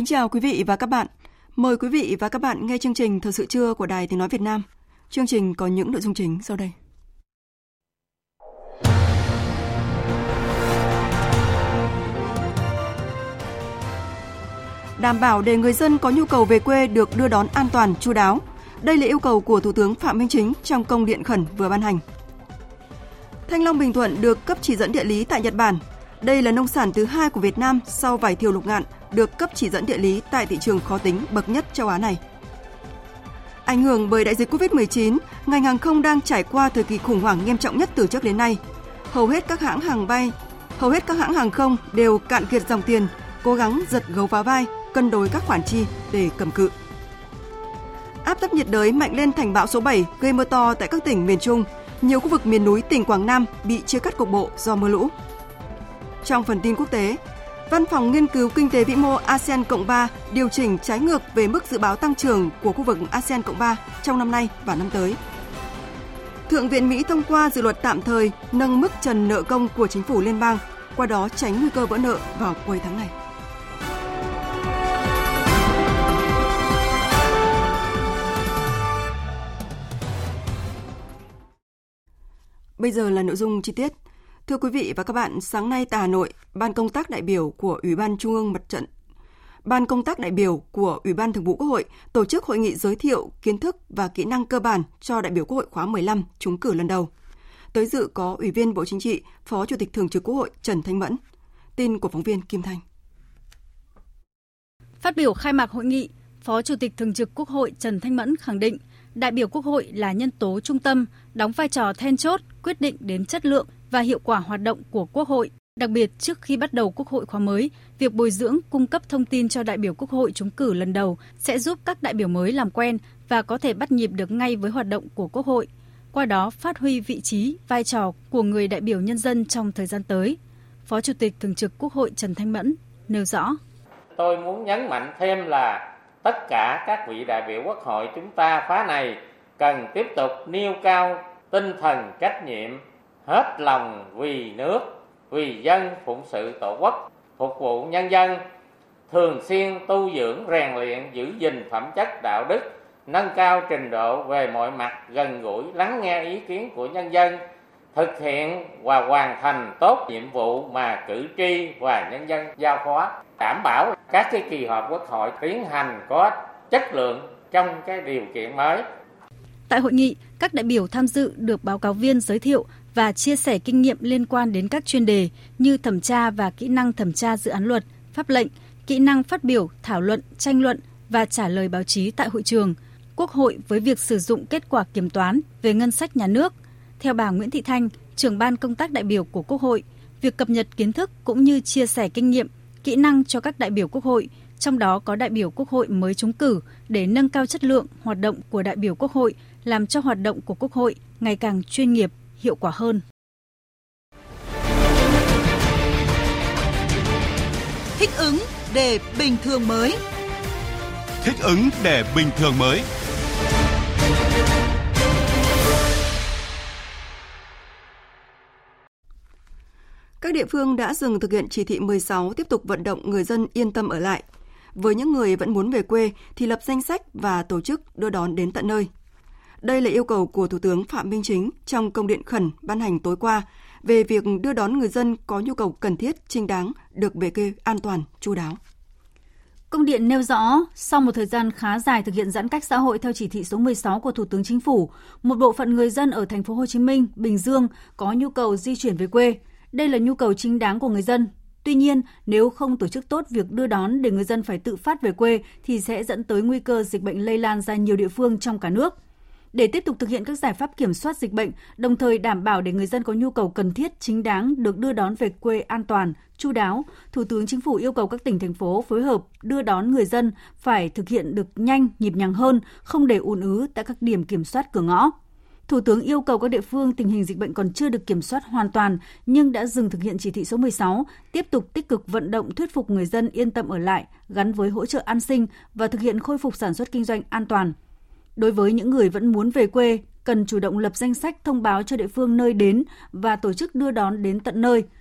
Kính chào quý vị và các bạn. Mời quý vị và các bạn nghe chương trình Thời sự trưa của Đài Tiếng Nói Việt Nam. Chương trình có những nội dung chính sau đây. Đảm bảo để người dân có nhu cầu về quê được đưa đón an toàn, chu đáo. Đây là yêu cầu của Thủ tướng Phạm Minh Chính trong công điện khẩn vừa ban hành. Thanh Long Bình Thuận được cấp chỉ dẫn địa lý tại Nhật Bản. Đây là nông sản thứ hai của Việt Nam sau vải thiều lục ngạn được cấp chỉ dẫn địa lý tại thị trường khó tính bậc nhất châu Á này. Ảnh hưởng bởi đại dịch Covid-19, ngành hàng không đang trải qua thời kỳ khủng hoảng nghiêm trọng nhất từ trước đến nay. Hầu hết các hãng hàng bay, hầu hết các hãng hàng không đều cạn kiệt dòng tiền, cố gắng giật gấu vá vai, cân đối các khoản chi để cầm cự. Áp thấp nhiệt đới mạnh lên thành bão số 7 gây mưa to tại các tỉnh miền Trung. Nhiều khu vực miền núi tỉnh Quảng Nam bị chia cắt cục bộ do mưa lũ. Trong phần tin quốc tế, Văn phòng Nghiên cứu Kinh tế Vĩ mô ASEAN Cộng 3 điều chỉnh trái ngược về mức dự báo tăng trưởng của khu vực ASEAN Cộng 3 trong năm nay và năm tới. Thượng viện Mỹ thông qua dự luật tạm thời nâng mức trần nợ công của chính phủ liên bang, qua đó tránh nguy cơ vỡ nợ vào cuối tháng này. Bây giờ là nội dung chi tiết. Thưa quý vị và các bạn, sáng nay tại Hà Nội, Ban công tác đại biểu của Ủy ban Trung ương Mặt trận Ban công tác đại biểu của Ủy ban Thường vụ Quốc hội tổ chức hội nghị giới thiệu kiến thức và kỹ năng cơ bản cho đại biểu Quốc hội khóa 15 trúng cử lần đầu. Tới dự có Ủy viên Bộ Chính trị, Phó Chủ tịch Thường trực Quốc hội Trần Thanh Mẫn. Tin của phóng viên Kim Thanh. Phát biểu khai mạc hội nghị, Phó Chủ tịch Thường trực Quốc hội Trần Thanh Mẫn khẳng định đại biểu Quốc hội là nhân tố trung tâm, đóng vai trò then chốt quyết định đến chất lượng và hiệu quả hoạt động của Quốc hội. Đặc biệt trước khi bắt đầu Quốc hội khóa mới, việc bồi dưỡng cung cấp thông tin cho đại biểu Quốc hội trúng cử lần đầu sẽ giúp các đại biểu mới làm quen và có thể bắt nhịp được ngay với hoạt động của Quốc hội. Qua đó phát huy vị trí, vai trò của người đại biểu nhân dân trong thời gian tới. Phó Chủ tịch Thường trực Quốc hội Trần Thanh Mẫn nêu rõ. Tôi muốn nhấn mạnh thêm là tất cả các vị đại biểu Quốc hội chúng ta khóa này cần tiếp tục nêu cao tinh thần trách nhiệm hết lòng vì nước vì dân phụng sự tổ quốc phục vụ nhân dân thường xuyên tu dưỡng rèn luyện giữ gìn phẩm chất đạo đức nâng cao trình độ về mọi mặt gần gũi lắng nghe ý kiến của nhân dân thực hiện và hoàn thành tốt nhiệm vụ mà cử tri và nhân dân giao phó đảm bảo các cái kỳ họp quốc hội tiến hành có chất lượng trong cái điều kiện mới. Tại hội nghị, các đại biểu tham dự được báo cáo viên giới thiệu và chia sẻ kinh nghiệm liên quan đến các chuyên đề như thẩm tra và kỹ năng thẩm tra dự án luật, pháp lệnh, kỹ năng phát biểu, thảo luận, tranh luận và trả lời báo chí tại hội trường. Quốc hội với việc sử dụng kết quả kiểm toán về ngân sách nhà nước. Theo bà Nguyễn Thị Thanh, trưởng ban công tác đại biểu của Quốc hội, việc cập nhật kiến thức cũng như chia sẻ kinh nghiệm, kỹ năng cho các đại biểu Quốc hội, trong đó có đại biểu Quốc hội mới trúng cử để nâng cao chất lượng hoạt động của đại biểu Quốc hội, làm cho hoạt động của Quốc hội ngày càng chuyên nghiệp, hiệu quả hơn. Thích ứng để bình thường mới. Thích ứng để bình thường mới. Các địa phương đã dừng thực hiện chỉ thị 16 tiếp tục vận động người dân yên tâm ở lại. Với những người vẫn muốn về quê thì lập danh sách và tổ chức đưa đón đến tận nơi. Đây là yêu cầu của Thủ tướng Phạm Minh Chính trong công điện khẩn ban hành tối qua về việc đưa đón người dân có nhu cầu cần thiết, chính đáng, được về quê an toàn, chu đáo. Công điện nêu rõ, sau một thời gian khá dài thực hiện giãn cách xã hội theo chỉ thị số 16 của Thủ tướng Chính phủ, một bộ phận người dân ở thành phố Hồ Chí Minh, Bình Dương có nhu cầu di chuyển về quê. Đây là nhu cầu chính đáng của người dân. Tuy nhiên, nếu không tổ chức tốt việc đưa đón để người dân phải tự phát về quê thì sẽ dẫn tới nguy cơ dịch bệnh lây lan ra nhiều địa phương trong cả nước. Để tiếp tục thực hiện các giải pháp kiểm soát dịch bệnh, đồng thời đảm bảo để người dân có nhu cầu cần thiết chính đáng được đưa đón về quê an toàn, chu đáo, Thủ tướng Chính phủ yêu cầu các tỉnh thành phố phối hợp đưa đón người dân phải thực hiện được nhanh, nhịp nhàng hơn, không để ùn ứ tại các điểm kiểm soát cửa ngõ. Thủ tướng yêu cầu các địa phương tình hình dịch bệnh còn chưa được kiểm soát hoàn toàn nhưng đã dừng thực hiện chỉ thị số 16, tiếp tục tích cực vận động thuyết phục người dân yên tâm ở lại gắn với hỗ trợ an sinh và thực hiện khôi phục sản xuất kinh doanh an toàn. Đối với những người vẫn muốn về quê, cần chủ động lập danh sách thông báo cho địa phương nơi đến và tổ chức đưa đón đến tận nơi –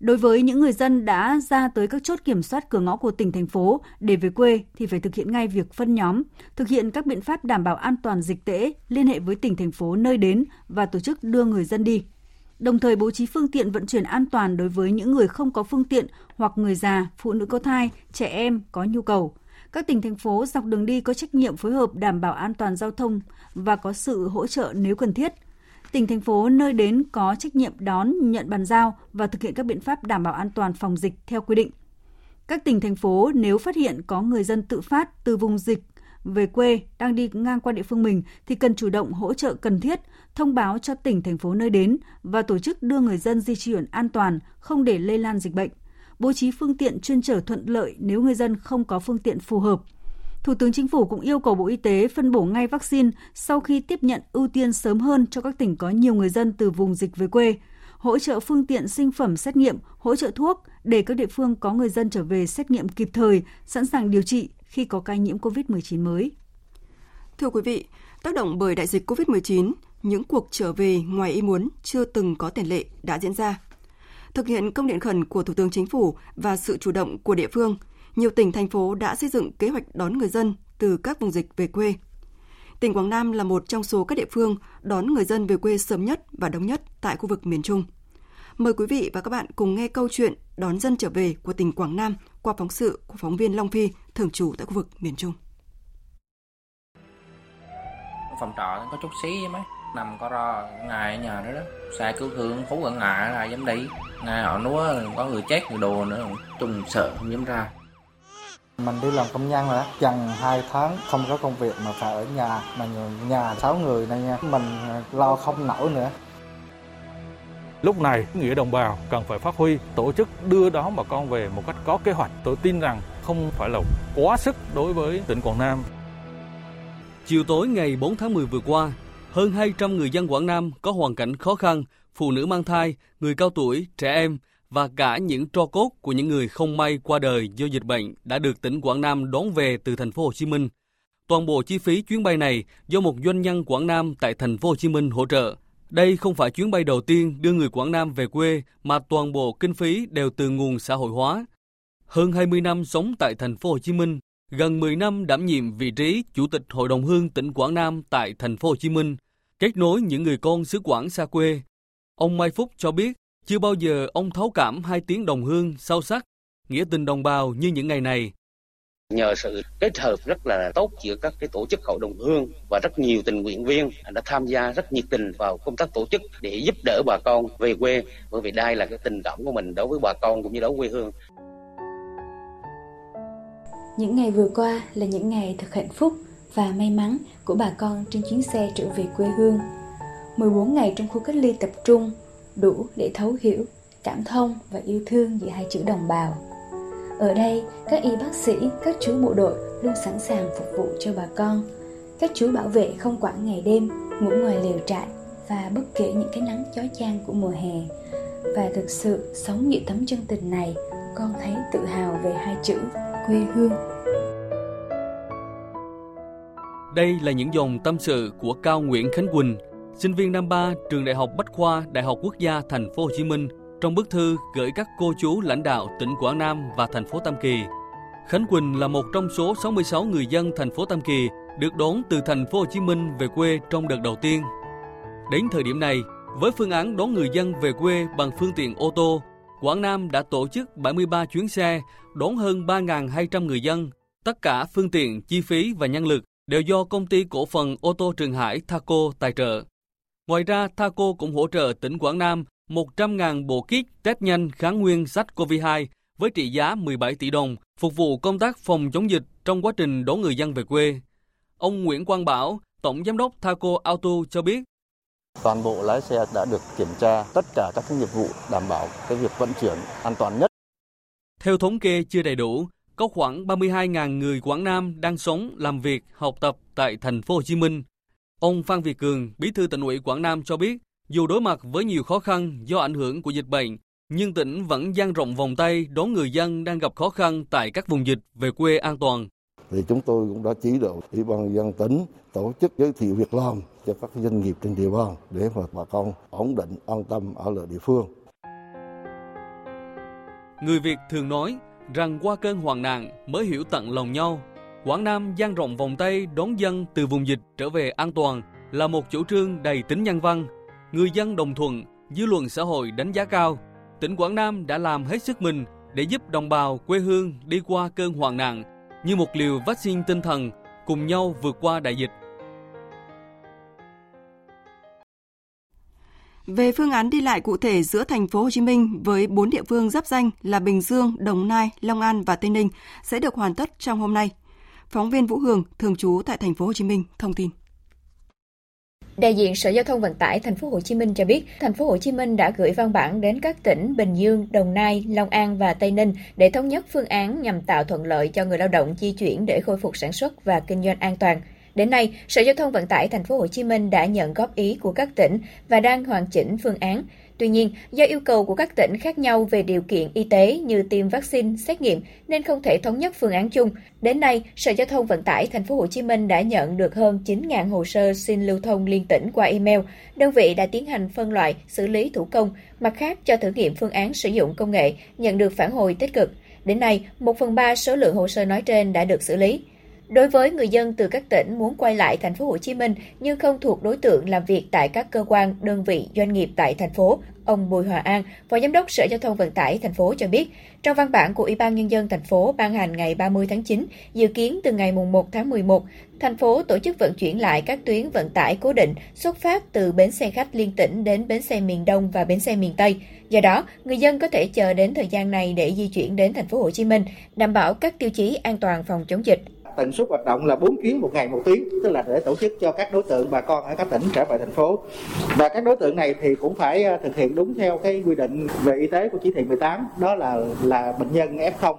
Đối với những người dân đã ra tới các chốt kiểm soát cửa ngõ của tỉnh thành phố để về quê thì phải thực hiện ngay việc phân nhóm, thực hiện các biện pháp đảm bảo an toàn dịch tễ, liên hệ với tỉnh thành phố nơi đến và tổ chức đưa người dân đi. Đồng thời bố trí phương tiện vận chuyển an toàn đối với những người không có phương tiện hoặc người già, phụ nữ có thai, trẻ em có nhu cầu. Các tỉnh thành phố dọc đường đi có trách nhiệm phối hợp đảm bảo an toàn giao thông và có sự hỗ trợ nếu cần thiết – tỉnh thành phố nơi đến có trách nhiệm đón, nhận bàn giao và thực hiện các biện pháp đảm bảo an toàn phòng dịch theo quy định. Các tỉnh thành phố nếu phát hiện có người dân tự phát từ vùng dịch về quê đang đi ngang qua địa phương mình thì cần chủ động hỗ trợ cần thiết, thông báo cho tỉnh thành phố nơi đến và tổ chức đưa người dân di chuyển an toàn, không để lây lan dịch bệnh. Bố trí phương tiện chuyên trở thuận lợi nếu người dân không có phương tiện phù hợp – Thủ tướng Chính phủ cũng yêu cầu Bộ Y tế phân bổ ngay vaccine sau khi tiếp nhận ưu tiên sớm hơn cho các tỉnh có nhiều người dân từ vùng dịch về quê, hỗ trợ phương tiện sinh phẩm xét nghiệm, hỗ trợ thuốc để các địa phương có người dân trở về xét nghiệm kịp thời, sẵn sàng điều trị khi có ca nhiễm COVID-19 mới. Thưa quý vị, tác động bởi đại dịch COVID-19, những cuộc trở về ngoài ý muốn chưa từng có tiền lệ đã diễn ra. Thực hiện công điện khẩn của Thủ tướng Chính phủ và sự chủ động của địa phương – nhiều tỉnh thành phố đã xây dựng kế hoạch đón người dân từ các vùng dịch về quê. Tỉnh Quảng Nam là một trong số các địa phương đón người dân về quê sớm nhất và đông nhất tại khu vực miền Trung. Mời quý vị và các bạn cùng nghe câu chuyện đón dân trở về của tỉnh Quảng Nam qua phóng sự của phóng viên Long Phi, thường trú tại khu vực miền Trung. Phòng trọ có chút xí với mấy nằm có ro ngày ở nhà đó đó. Xa cứu thương phú gần ngại là dám đi ngay họ núa có người chết người đồ nữa. Chung sợ không dám ra. Mình đi làm công nhân rồi gần 2 tháng không có công việc mà phải ở nhà mà nhà sáu người này nha. Mình lo không nổi nữa. Lúc này, nghĩa đồng bào cần phải phát huy, tổ chức đưa đón bà con về một cách có kế hoạch. Tôi tin rằng không phải là quá sức đối với tỉnh Quảng Nam. Chiều tối ngày 4 tháng 10 vừa qua, hơn 200 người dân Quảng Nam có hoàn cảnh khó khăn, phụ nữ mang thai, người cao tuổi, trẻ em và cả những tro cốt của những người không may qua đời do dịch bệnh đã được tỉnh Quảng Nam đón về từ thành phố Hồ Chí Minh. Toàn bộ chi phí chuyến bay này do một doanh nhân Quảng Nam tại thành phố Hồ Chí Minh hỗ trợ. Đây không phải chuyến bay đầu tiên đưa người Quảng Nam về quê mà toàn bộ kinh phí đều từ nguồn xã hội hóa. Hơn 20 năm sống tại thành phố Hồ Chí Minh, gần 10 năm đảm nhiệm vị trí Chủ tịch Hội đồng Hương tỉnh Quảng Nam tại thành phố Hồ Chí Minh, kết nối những người con xứ Quảng xa quê. Ông Mai Phúc cho biết chưa bao giờ ông thấu cảm hai tiếng đồng hương sâu sắc, nghĩa tình đồng bào như những ngày này. Nhờ sự kết hợp rất là tốt giữa các cái tổ chức hội đồng hương và rất nhiều tình nguyện viên đã tham gia rất nhiệt tình vào công tác tổ chức để giúp đỡ bà con về quê bởi vì đây là cái tình cảm của mình đối với bà con cũng như đối với quê hương. Những ngày vừa qua là những ngày thật hạnh phúc và may mắn của bà con trên chuyến xe trở về quê hương. 14 ngày trong khu cách ly tập trung đủ để thấu hiểu, cảm thông và yêu thương giữa hai chữ đồng bào. Ở đây, các y bác sĩ, các chú bộ đội luôn sẵn sàng phục vụ cho bà con. Các chú bảo vệ không quản ngày đêm, ngủ ngoài lều trại và bất kể những cái nắng chói chang của mùa hè. Và thực sự sống những tấm chân tình này, con thấy tự hào về hai chữ quê hương đây là những dòng tâm sự của Cao Nguyễn Khánh Quỳnh, sinh viên năm 3 trường Đại học Bách khoa Đại học Quốc gia Thành phố Hồ Chí Minh trong bức thư gửi các cô chú lãnh đạo tỉnh Quảng Nam và thành phố Tam Kỳ. Khánh Quỳnh là một trong số 66 người dân thành phố Tam Kỳ được đón từ thành phố Hồ Chí Minh về quê trong đợt đầu tiên. Đến thời điểm này, với phương án đón người dân về quê bằng phương tiện ô tô, Quảng Nam đã tổ chức 73 chuyến xe đón hơn 3.200 người dân. Tất cả phương tiện, chi phí và nhân lực đều do công ty cổ phần ô tô Trường Hải Thaco tài trợ. Ngoài ra, Thaco cũng hỗ trợ tỉnh Quảng Nam 100.000 bộ kit test nhanh kháng nguyên SARS-CoV-2 với trị giá 17 tỷ đồng phục vụ công tác phòng chống dịch trong quá trình đón người dân về quê. Ông Nguyễn Quang Bảo, Tổng Giám đốc Thaco Auto cho biết. Toàn bộ lái xe đã được kiểm tra tất cả các nghiệp vụ đảm bảo cái việc vận chuyển an toàn nhất. Theo thống kê chưa đầy đủ, có khoảng 32.000 người Quảng Nam đang sống, làm việc, học tập tại thành phố Hồ Chí Minh. Ông Phan Việt Cường, Bí thư tỉnh ủy Quảng Nam cho biết, dù đối mặt với nhiều khó khăn do ảnh hưởng của dịch bệnh, nhưng tỉnh vẫn dang rộng vòng tay đón người dân đang gặp khó khăn tại các vùng dịch về quê an toàn. Thì chúng tôi cũng đã chỉ đạo Ủy ban dân tỉnh tổ chức giới thiệu việc làm cho các doanh nghiệp trên địa bàn để mà bà con ổn định, an tâm ở lại địa phương. Người Việt thường nói rằng qua cơn hoạn nạn mới hiểu tận lòng nhau. Quảng Nam dang rộng vòng tay đón dân từ vùng dịch trở về an toàn là một chủ trương đầy tính nhân văn. Người dân đồng thuận, dư luận xã hội đánh giá cao. Tỉnh Quảng Nam đã làm hết sức mình để giúp đồng bào quê hương đi qua cơn hoạn nạn như một liều vaccine tinh thần cùng nhau vượt qua đại dịch. Về phương án đi lại cụ thể giữa thành phố Hồ Chí Minh với bốn địa phương giáp danh là Bình Dương, Đồng Nai, Long An và Tây Ninh sẽ được hoàn tất trong hôm nay. Phóng viên Vũ Hường, thường trú tại thành phố Hồ Chí Minh thông tin. Đại diện Sở Giao thông Vận tải Thành phố Hồ Chí Minh cho biết, Thành phố Hồ Chí Minh đã gửi văn bản đến các tỉnh Bình Dương, Đồng Nai, Long An và Tây Ninh để thống nhất phương án nhằm tạo thuận lợi cho người lao động di chuyển để khôi phục sản xuất và kinh doanh an toàn. Đến nay, Sở Giao thông Vận tải Thành phố Hồ Chí Minh đã nhận góp ý của các tỉnh và đang hoàn chỉnh phương án. Tuy nhiên, do yêu cầu của các tỉnh khác nhau về điều kiện y tế như tiêm vaccine, xét nghiệm nên không thể thống nhất phương án chung. Đến nay, Sở Giao thông Vận tải Thành phố Hồ Chí Minh đã nhận được hơn 9.000 hồ sơ xin lưu thông liên tỉnh qua email. Đơn vị đã tiến hành phân loại, xử lý thủ công, mặt khác cho thử nghiệm phương án sử dụng công nghệ, nhận được phản hồi tích cực. Đến nay, 1 phần 3 số lượng hồ sơ nói trên đã được xử lý. Đối với người dân từ các tỉnh muốn quay lại thành phố Hồ Chí Minh nhưng không thuộc đối tượng làm việc tại các cơ quan, đơn vị, doanh nghiệp tại thành phố, ông Bùi Hòa An, Phó Giám đốc Sở Giao thông Vận tải thành phố cho biết, trong văn bản của Ủy ban Nhân dân thành phố ban hành ngày 30 tháng 9, dự kiến từ ngày 1 tháng 11, thành phố tổ chức vận chuyển lại các tuyến vận tải cố định xuất phát từ bến xe khách liên tỉnh đến bến xe miền Đông và bến xe miền Tây. Do đó, người dân có thể chờ đến thời gian này để di chuyển đến thành phố Hồ Chí Minh, đảm bảo các tiêu chí an toàn phòng chống dịch tần suất hoạt động là 4 chuyến một ngày một tiếng, tức là để tổ chức cho các đối tượng, bà con ở các tỉnh trở về thành phố. Và các đối tượng này thì cũng phải ờ, thực hiện đúng theo cái quy định về y tế của chỉ thị 18 đó là là bệnh nhân F0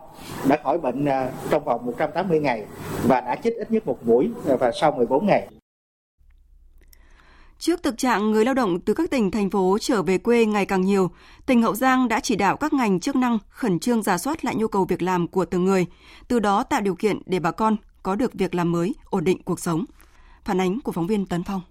đã khỏi bệnh ờ, trong vòng 180 ngày và đã chích ít nhất một mũi ờ, và sau 14 ngày. Trước thực trạng người lao động từ các tỉnh, thành phố trở về quê ngày càng nhiều, tỉnh Hậu Giang đã chỉ đạo các ngành chức năng khẩn trương giả soát lại nhu cầu việc làm của từng người, từ đó tạo điều kiện để bà con có được việc làm mới, ổn định cuộc sống. Phản ánh của phóng viên Tấn Phong.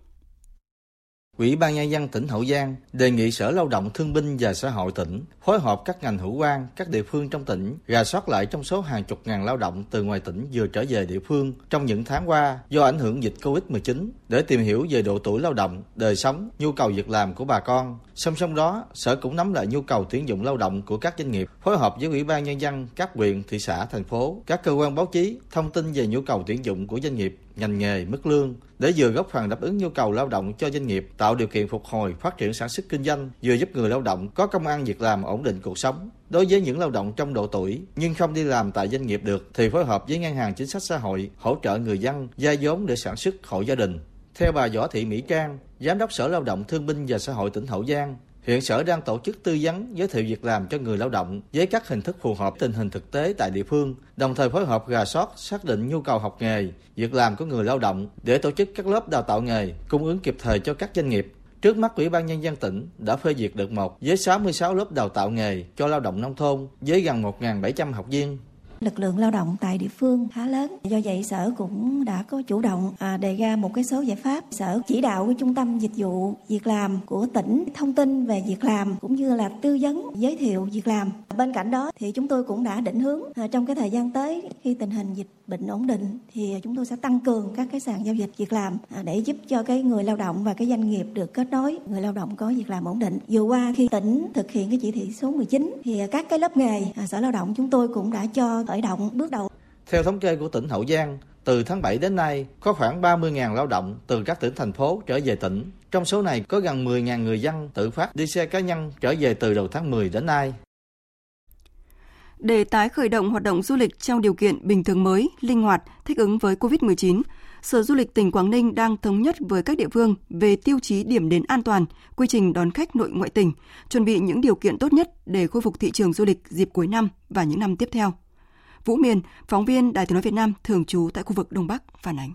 Ủy ban Nhân dân tỉnh Hậu Giang đề nghị Sở Lao động Thương binh và Xã hội tỉnh phối hợp các ngành hữu quan, các địa phương trong tỉnh rà soát lại trong số hàng chục ngàn lao động từ ngoài tỉnh vừa trở về địa phương trong những tháng qua do ảnh hưởng dịch Covid-19 để tìm hiểu về độ tuổi lao động, đời sống, nhu cầu việc làm của bà con. Song song đó, Sở cũng nắm lại nhu cầu tuyển dụng lao động của các doanh nghiệp, phối hợp với Ủy ban Nhân dân các huyện, thị xã, thành phố, các cơ quan báo chí, thông tin về nhu cầu tuyển dụng của doanh nghiệp, ngành nghề, mức lương để vừa góp phần đáp ứng nhu cầu lao động cho doanh nghiệp, tạo điều kiện phục hồi, phát triển sản xuất kinh doanh, vừa giúp người lao động có công ăn việc làm ổn định cuộc sống. Đối với những lao động trong độ tuổi nhưng không đi làm tại doanh nghiệp được thì phối hợp với ngân hàng chính sách xã hội hỗ trợ người dân vay vốn để sản xuất hộ gia đình. Theo bà Võ Thị Mỹ Trang, Giám đốc Sở Lao động Thương binh và Xã hội tỉnh Hậu Giang, Hiện Sở đang tổ chức tư vấn giới thiệu việc làm cho người lao động với các hình thức phù hợp tình hình thực tế tại địa phương, đồng thời phối hợp rà soát xác định nhu cầu học nghề, việc làm của người lao động để tổ chức các lớp đào tạo nghề, cung ứng kịp thời cho các doanh nghiệp. Trước mắt Ủy ban Nhân dân tỉnh đã phê duyệt đợt 1 với 66 lớp đào tạo nghề cho lao động nông thôn với gần 1.700 học viên lực lượng lao động tại địa phương khá lớn. Do vậy sở cũng đã có chủ động à, đề ra một cái số giải pháp. Sở chỉ đạo của trung tâm dịch vụ việc làm của tỉnh thông tin về việc làm cũng như là tư vấn giới thiệu việc làm. Bên cạnh đó thì chúng tôi cũng đã định hướng à, trong cái thời gian tới khi tình hình dịch bệnh ổn định thì chúng tôi sẽ tăng cường các cái sàn giao dịch việc làm à, để giúp cho cái người lao động và cái doanh nghiệp được kết nối. Người lao động có việc làm ổn định. Vừa qua khi tỉnh thực hiện cái chỉ thị số 19 thì các cái lớp nghề à, sở lao động chúng tôi cũng đã cho khởi động bước đầu. Theo thống kê của tỉnh Hậu Giang, từ tháng 7 đến nay có khoảng 30.000 lao động từ các tỉnh thành phố trở về tỉnh. Trong số này có gần 10.000 người dân tự phát đi xe cá nhân trở về từ đầu tháng 10 đến nay. Để tái khởi động hoạt động du lịch trong điều kiện bình thường mới, linh hoạt, thích ứng với COVID-19, Sở Du lịch tỉnh Quảng Ninh đang thống nhất với các địa phương về tiêu chí điểm đến an toàn, quy trình đón khách nội ngoại tỉnh, chuẩn bị những điều kiện tốt nhất để khôi phục thị trường du lịch dịp cuối năm và những năm tiếp theo. Vũ Miền, phóng viên Đài Tiếng nói Việt Nam thường trú tại khu vực Đông Bắc phản ánh.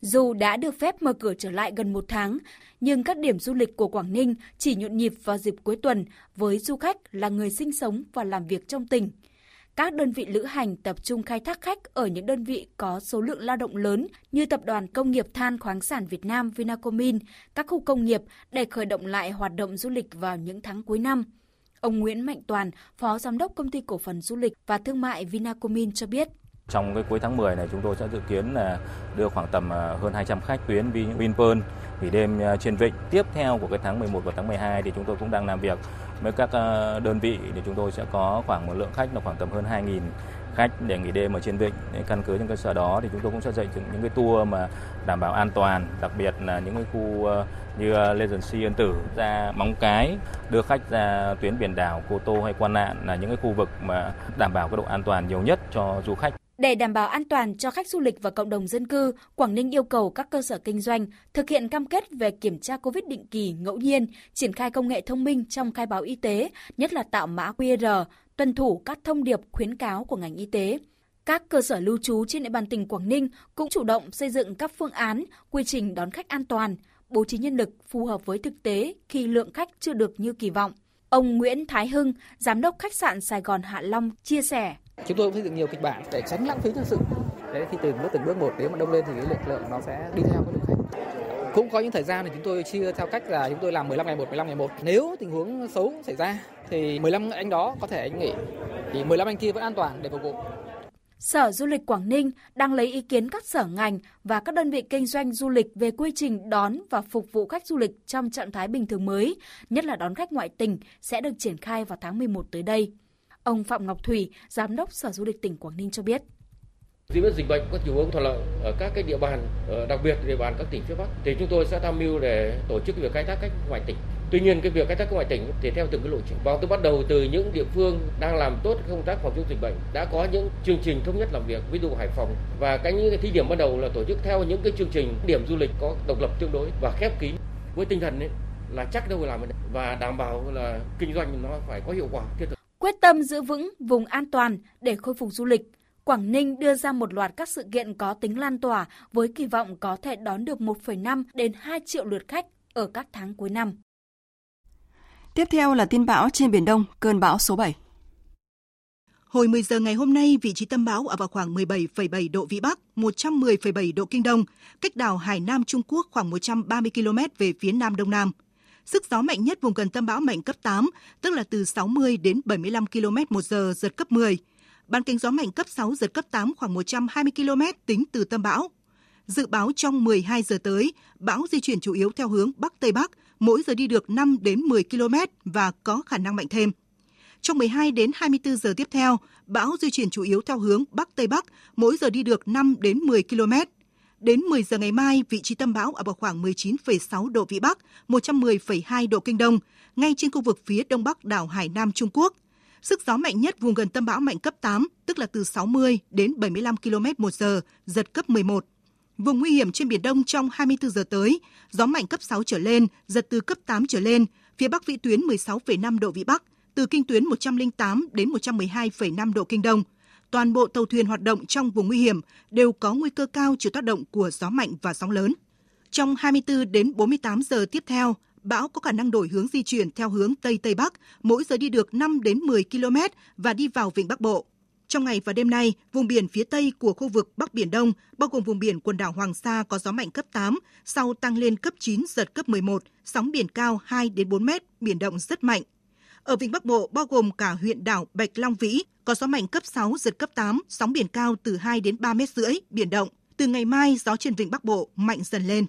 Dù đã được phép mở cửa trở lại gần một tháng, nhưng các điểm du lịch của Quảng Ninh chỉ nhộn nhịp vào dịp cuối tuần với du khách là người sinh sống và làm việc trong tỉnh. Các đơn vị lữ hành tập trung khai thác khách ở những đơn vị có số lượng lao động lớn như Tập đoàn Công nghiệp Than khoáng sản Việt Nam Vinacomin, các khu công nghiệp để khởi động lại hoạt động du lịch vào những tháng cuối năm. Ông Nguyễn Mạnh Toàn, Phó Giám đốc Công ty Cổ phần Du lịch và Thương mại Vinacomin cho biết. Trong cái cuối tháng 10 này chúng tôi sẽ dự kiến là đưa khoảng tầm à, hơn 200 khách tuyến Vinpearl nghỉ đêm à, trên vịnh. Tiếp theo của cái tháng 11 và tháng 12 thì chúng tôi cũng đang làm việc với các à, đơn vị để chúng tôi sẽ có khoảng một lượng khách là khoảng tầm hơn 2.000 khách để nghỉ đêm ở trên vịnh. Căn cứ trên cơ sở đó thì chúng tôi cũng sẽ dạy những cái tour mà đảm bảo an toàn, đặc biệt là những cái khu như ờ, Legacy Yên Tử ra Móng Cái, đưa khách ra tuyến biển đảo Cô Tô hay Quan Nạn là những cái khu vực mà đảm bảo cái độ an toàn nhiều nhất cho du khách. Để đảm bảo an toàn cho khách du lịch và cộng đồng dân cư, Quảng Ninh yêu cầu các cơ sở kinh doanh thực hiện cam kết về kiểm tra COVID định kỳ ngẫu nhiên, triển khai công nghệ thông minh trong khai báo y tế, nhất là tạo mã QR, tuân thủ các thông điệp khuyến cáo của ngành y tế. Các cơ sở lưu trú trên địa bàn tỉnh Quảng Ninh cũng chủ động xây dựng các phương án, quy trình đón khách an toàn, bố trí nhân lực phù hợp với thực tế khi lượng khách chưa được như kỳ vọng. Ông Nguyễn Thái Hưng, giám đốc khách sạn Sài Gòn Hạ Long chia sẻ. Chúng tôi cũng xây dựng nhiều kịch bản để tránh lãng phí nhân sự. Đấy thì từng bước từng bước một nếu mà đông lên thì cái lực lượng nó sẽ đi theo cái lượng khách. Cũng có những thời gian thì chúng tôi chia theo cách là chúng tôi làm 15 ngày một, 15 ngày một. Nếu tình huống xấu xảy ra thì 15 anh đó có thể anh nghỉ thì 15 anh kia vẫn an toàn để phục vụ. Sở Du lịch Quảng Ninh đang lấy ý kiến các sở ngành và các đơn vị kinh doanh du lịch về quy trình đón và phục vụ khách du lịch trong trạng thái bình thường mới, nhất là đón khách ngoại tỉnh sẽ được triển khai vào tháng 11 tới đây. Ông Phạm Ngọc Thủy, Giám đốc Sở Du lịch tỉnh Quảng Ninh cho biết. Diễn biến dịch bệnh có chiều hướng thuận lợi ở các cái địa bàn, ờ, đặc biệt địa bàn các tỉnh phía Bắc, thì chúng tôi sẽ tham mưu để tổ chức việc khai thác khách ngoại tỉnh. Tuy nhiên cái việc khai thác ngoại tỉnh thì theo từng cái lộ trình. Và tôi bắt đầu từ những địa phương đang làm tốt công tác phòng chống dịch bệnh đã có những chương trình thống nhất làm việc, ví dụ Hải Phòng và cái những cái thí điểm ban đầu là tổ chức theo những cái chương trình điểm du lịch có độc lập tương đối và khép kín với tinh thần ấy là chắc đâu làm và đảm bảo là kinh doanh nó phải có hiệu quả thiết thực. Quyết tâm giữ vững vùng an toàn để khôi phục du lịch, Quảng Ninh đưa ra một loạt các sự kiện có tính lan tỏa với kỳ vọng có thể đón được 1,5 đến 2 triệu lượt khách ở các tháng cuối năm. Tiếp theo là tin bão trên Biển Đông, cơn bão số 7. Hồi 10 giờ ngày hôm nay, vị trí tâm bão ở vào khoảng 17,7 độ Vĩ Bắc, 110,7 độ Kinh Đông, cách đảo Hải Nam Trung Quốc khoảng 130 km về phía Nam Đông Nam. Sức gió mạnh nhất vùng gần tâm bão mạnh cấp 8, tức là từ 60 đến 75 km một giờ, giật cấp 10. Ban kính gió mạnh cấp 6, giật cấp 8 khoảng 120 km tính từ tâm bão. Dự báo trong 12 giờ tới, bão di chuyển chủ yếu theo hướng Bắc-Tây Bắc, mỗi giờ đi được 5 đến 10 km và có khả năng mạnh thêm. Trong 12 đến 24 giờ tiếp theo, bão di chuyển chủ yếu theo hướng Bắc Tây Bắc, mỗi giờ đi được 5 đến 10 km. Đến 10 giờ ngày mai, vị trí tâm bão ở vào khoảng 19,6 độ Vĩ Bắc, 110,2 độ Kinh Đông, ngay trên khu vực phía đông bắc đảo Hải Nam Trung Quốc. Sức gió mạnh nhất vùng gần tâm bão mạnh cấp 8, tức là từ 60 đến 75 km một giờ, giật cấp 11. Vùng nguy hiểm trên Biển Đông trong 24 giờ tới, gió mạnh cấp 6 trở lên, giật từ cấp 8 trở lên, phía Bắc vĩ tuyến 16,5 độ Vĩ Bắc, từ kinh tuyến 108 đến 112,5 độ Kinh Đông. Toàn bộ tàu thuyền hoạt động trong vùng nguy hiểm đều có nguy cơ cao chịu tác động của gió mạnh và sóng lớn. Trong 24 đến 48 giờ tiếp theo, bão có khả năng đổi hướng di chuyển theo hướng Tây Tây Bắc, mỗi giờ đi được 5 đến 10 km và đi vào vịnh Bắc Bộ. Trong ngày và đêm nay, vùng biển phía Tây của khu vực Bắc Biển Đông, bao gồm vùng biển quần đảo Hoàng Sa có gió mạnh cấp 8, sau tăng lên cấp 9, giật cấp 11, sóng biển cao 2 đến 4 mét, biển động rất mạnh. Ở vịnh Bắc Bộ, bao gồm cả huyện đảo Bạch Long Vĩ, có gió mạnh cấp 6, giật cấp 8, sóng biển cao từ 2 đến 3 mét rưỡi, biển động. Từ ngày mai, gió trên vịnh Bắc Bộ mạnh dần lên.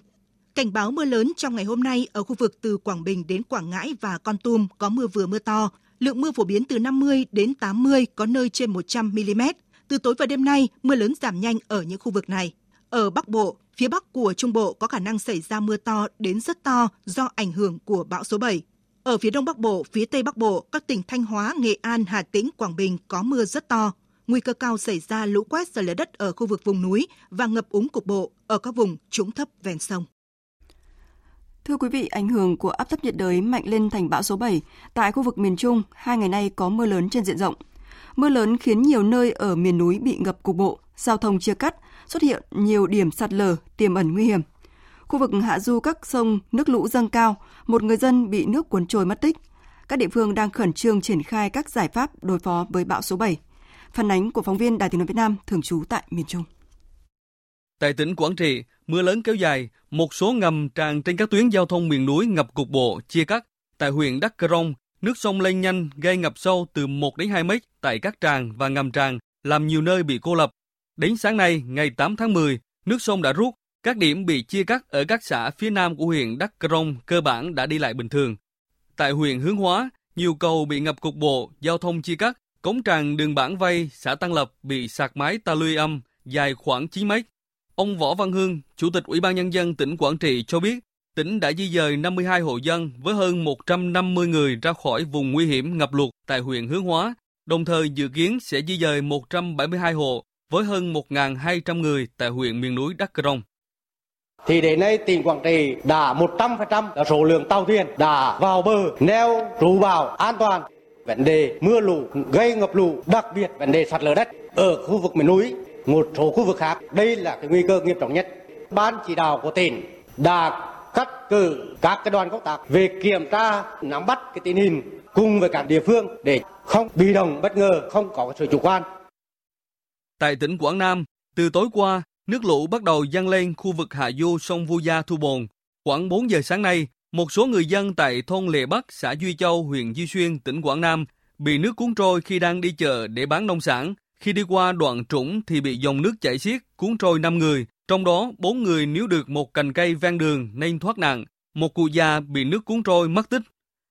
Cảnh báo mưa lớn trong ngày hôm nay ở khu vực từ Quảng Bình đến Quảng Ngãi và Con Tum có mưa vừa mưa to, lượng mưa phổ biến từ 50 đến 80, có nơi trên 100 mm. Từ tối và đêm nay, mưa lớn giảm nhanh ở những khu vực này. Ở Bắc Bộ, Phía Bắc của Trung Bộ có khả năng xảy ra mưa to đến rất to do ảnh hưởng của bão số 7. Ở phía Đông Bắc Bộ, phía Tây Bắc Bộ, các tỉnh Thanh Hóa, Nghệ An, Hà Tĩnh, Quảng Bình có mưa rất to. Nguy cơ cao xảy ra lũ quét sạt lở đất ở khu vực vùng núi và ngập úng cục bộ ở các vùng trũng thấp ven sông. Thưa quý vị, ảnh hưởng của áp thấp nhiệt đới mạnh lên thành bão số 7 tại khu vực miền Trung, hai ngày nay có mưa lớn trên diện rộng. Mưa lớn khiến nhiều nơi ở miền núi bị ngập cục bộ, giao thông chia cắt, xuất hiện nhiều điểm sạt lở tiềm ẩn nguy hiểm. Khu vực hạ du các sông nước lũ dâng cao, một người dân bị nước cuốn trôi mất tích. Các địa phương đang khẩn trương triển khai các giải pháp đối phó với bão số 7. Phản ánh của phóng viên Đài Tiếng nói Việt Nam thường trú tại miền Trung. Tại tỉnh Quảng Trị, mưa lớn kéo dài, một số ngầm tràn trên các tuyến giao thông miền núi ngập cục bộ, chia cắt. Tại huyện Đắk Cờ Rông, nước sông lên nhanh gây ngập sâu từ 1 đến 2 mét tại các tràn và ngầm tràn, làm nhiều nơi bị cô lập. Đến sáng nay, ngày 8 tháng 10, nước sông đã rút, các điểm bị chia cắt ở các xã phía nam của huyện Đắk Cờ Rông cơ bản đã đi lại bình thường. Tại huyện Hướng Hóa, nhiều cầu bị ngập cục bộ, giao thông chia cắt, cống tràn đường bản vây xã Tăng Lập bị sạt mái ta luy âm dài khoảng 9 mét. Ông Võ Văn Hương, Chủ tịch Ủy ban Nhân dân tỉnh Quảng Trị cho biết, tỉnh đã di dời 52 hộ dân với hơn 150 người ra khỏi vùng nguy hiểm ngập lụt tại huyện Hướng Hóa, đồng thời dự kiến sẽ di dời 172 hộ với hơn 1.200 người tại huyện miền núi Đắk rông Thì đến nay tỉnh Quảng Trị đã 100% là số lượng tàu thuyền đã vào bờ neo trú bảo an toàn. Vấn đề mưa lũ gây ngập lụt, đặc biệt vấn đề sạt lở đất ở khu vực miền núi, một số khu vực khác. Đây là cái nguy cơ nghiêm trọng nhất. Ban chỉ đạo của tỉnh đã cắt cử các cái đoàn công tác về kiểm tra nắm bắt cái tình hình cùng với các địa phương để không bị động bất ngờ, không có sự chủ quan. Tại tỉnh Quảng Nam, từ tối qua, nước lũ bắt đầu dâng lên khu vực hạ du sông Vu Gia Thu Bồn. Khoảng 4 giờ sáng nay, một số người dân tại thôn Lệ Bắc, xã Duy Châu, huyện Duy Xuyên, tỉnh Quảng Nam bị nước cuốn trôi khi đang đi chợ để bán nông sản. Khi đi qua đoạn trũng thì bị dòng nước chảy xiết cuốn trôi 5 người, trong đó 4 người níu được một cành cây ven đường nên thoát nạn. Một cụ già bị nước cuốn trôi mất tích.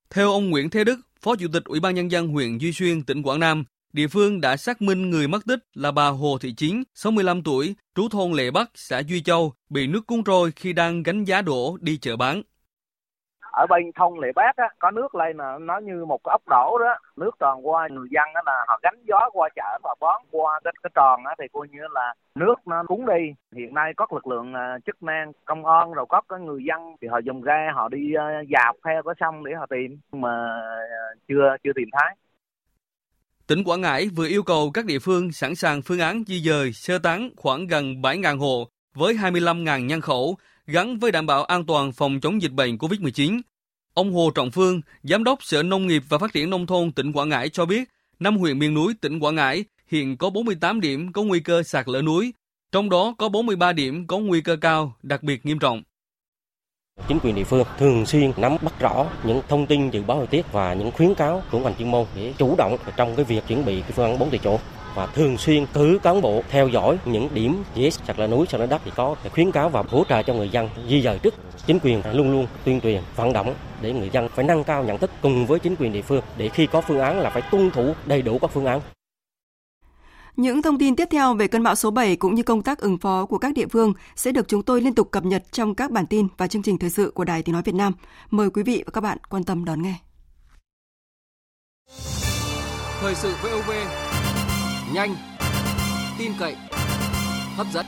Theo ông Nguyễn Thế Đức, Phó Chủ tịch Ủy ban Nhân dân huyện Duy Xuyên, tỉnh Quảng Nam, địa phương đã xác minh người mất tích là bà Hồ Thị Chiến, 65 tuổi, trú thôn Lệ Bắc, xã Duy Châu, bị nước cuốn trôi khi đang gánh giá đổ đi chợ bán ở bên thông lệ bát á có nước lên là nó như một cái ốc đổ đó. Nước tròn qua người dân á là họ gánh gió qua chợ và bón qua cái cái tròn á thì coi như là nước nó cuốn đi. Hiện nay có lực lượng à, chức năng công an rồi có cái người dân thì họ dùng ghe họ đi à, dạp theo cái sông để họ tìm mà à, chưa chưa tìm thấy. Tỉnh Quảng Ngãi vừa yêu cầu các địa phương sẵn sàng phương án di dời, sơ tán khoảng gần 7.000 hộ với 25.000 nhân khẩu gắn với đảm bảo an toàn phòng chống dịch bệnh COVID-19. Ông Hồ Trọng Phương, Giám đốc Sở Nông nghiệp và Phát triển Nông thôn tỉnh Quảng Ngãi cho biết, năm huyện miền núi tỉnh Quảng Ngãi hiện có 48 điểm có nguy cơ sạt lở núi, trong đó có 43 điểm có nguy cơ cao, đặc biệt nghiêm trọng. Chính quyền địa phương thường xuyên nắm bắt rõ những thông tin dự báo thời tiết và những khuyến cáo của ngành chuyên môn để chủ động trong cái việc chuẩn bị cái phương án bốn tại chỗ và thường xuyên cử cán bộ theo dõi những điểm dễ sạt lở núi sạt lở đất thì có khuyến cáo và hỗ trợ cho người dân di dời trước chính quyền luôn luôn tuyên truyền vận động để người dân phải nâng cao nhận thức cùng với chính quyền địa phương để khi có phương án là phải tuân thủ đầy đủ các phương án những thông tin tiếp theo về cơn bão số 7 cũng như công tác ứng phó của các địa phương sẽ được chúng tôi liên tục cập nhật trong các bản tin và chương trình thời sự của Đài Tiếng Nói Việt Nam. Mời quý vị và các bạn quan tâm đón nghe. Thời sự VOV, nhanh, tin cậy, hấp dẫn.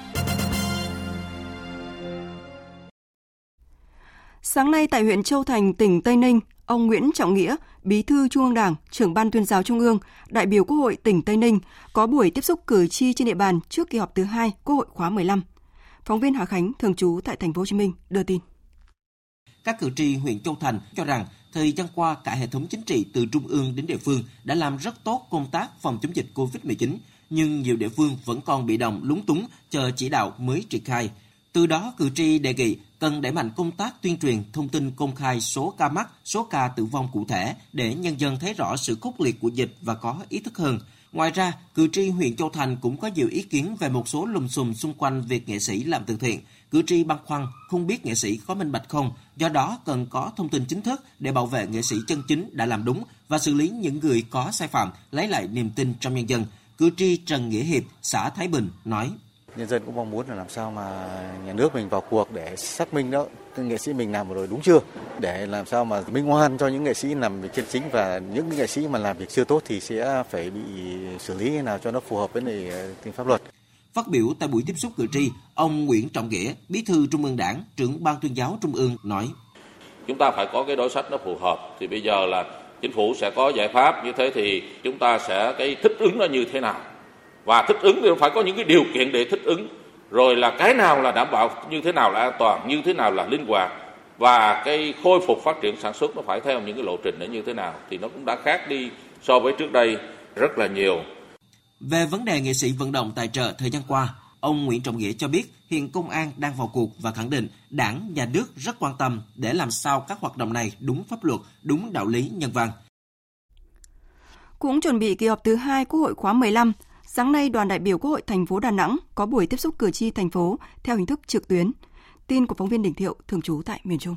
Sáng nay tại huyện Châu Thành, tỉnh Tây Ninh, ông Nguyễn Trọng Nghĩa, Bí thư Trung ương Đảng, trưởng ban tuyên giáo Trung ương, đại biểu Quốc hội tỉnh Tây Ninh có buổi tiếp xúc cử tri trên địa bàn trước kỳ họp thứ hai Quốc hội khóa 15. Phóng viên Hà Khánh thường trú tại thành phố Hồ Chí Minh đưa tin. Các cử tri huyện Châu Thành cho rằng thời gian qua cả hệ thống chính trị từ trung ương đến địa phương đã làm rất tốt công tác phòng chống dịch COVID-19, nhưng nhiều địa phương vẫn còn bị động lúng túng chờ chỉ đạo mới triển khai. Từ đó, cử tri đề nghị cần đẩy mạnh công tác tuyên truyền thông tin công khai số ca mắc, số ca tử vong cụ thể để nhân dân thấy rõ sự khốc liệt của dịch và có ý thức hơn. Ngoài ra, cử tri huyện Châu Thành cũng có nhiều ý kiến về một số lùm xùm xung quanh việc nghệ sĩ làm từ thiện. Cử tri băn khoăn không biết nghệ sĩ có minh bạch không, do đó cần có thông tin chính thức để bảo vệ nghệ sĩ chân chính đã làm đúng và xử lý những người có sai phạm, lấy lại niềm tin trong nhân dân. Cử tri Trần Nghĩa Hiệp, xã Thái Bình nói: nhân dân cũng mong muốn là làm sao mà nhà nước mình vào cuộc để xác minh đó nghệ sĩ mình làm rồi đúng chưa để làm sao mà minh oan cho những nghệ sĩ làm việc chân chính và những nghệ sĩ mà làm việc chưa tốt thì sẽ phải bị xử lý như nào cho nó phù hợp với ờ, tình pháp luật. Phát biểu tại buổi tiếp xúc cử tri, ông Nguyễn Trọng Nghĩa, Bí thư Trung ương Đảng, trưởng ban tuyên giáo Trung ương nói: Chúng ta phải có cái đối sách nó phù hợp thì bây giờ là chính phủ sẽ có giải pháp như thế thì chúng ta sẽ cái thích ứng nó như thế nào? Và thích ứng thì phải có những cái điều kiện để thích ứng. Rồi là cái nào là đảm bảo như thế nào là an toàn như thế nào là linh hoạt? Và cái khôi phục phát triển sản xuất nó phải theo những cái lộ trình nó như thế nào thì nó cũng đã khác đi so với trước đây rất là nhiều. Về vấn đề nghệ sĩ vận động tài trợ thời gian qua, ông Nguyễn Trọng Nghĩa cho biết hiện công an đang vào cuộc và khẳng định đảng, nhà nước rất quan tâm để làm sao các hoạt động này đúng pháp luật, đúng đạo lý nhân văn. Cũng chuẩn bị kỳ họp thứ hai Quốc hội khóa 15, Sáng nay, đoàn đại biểu Quốc hội thành phố Đà Nẵng có buổi tiếp xúc cử tri thành phố theo hình thức trực tuyến. Tin của phóng viên Đình Thiệu thường trú tại miền Trung.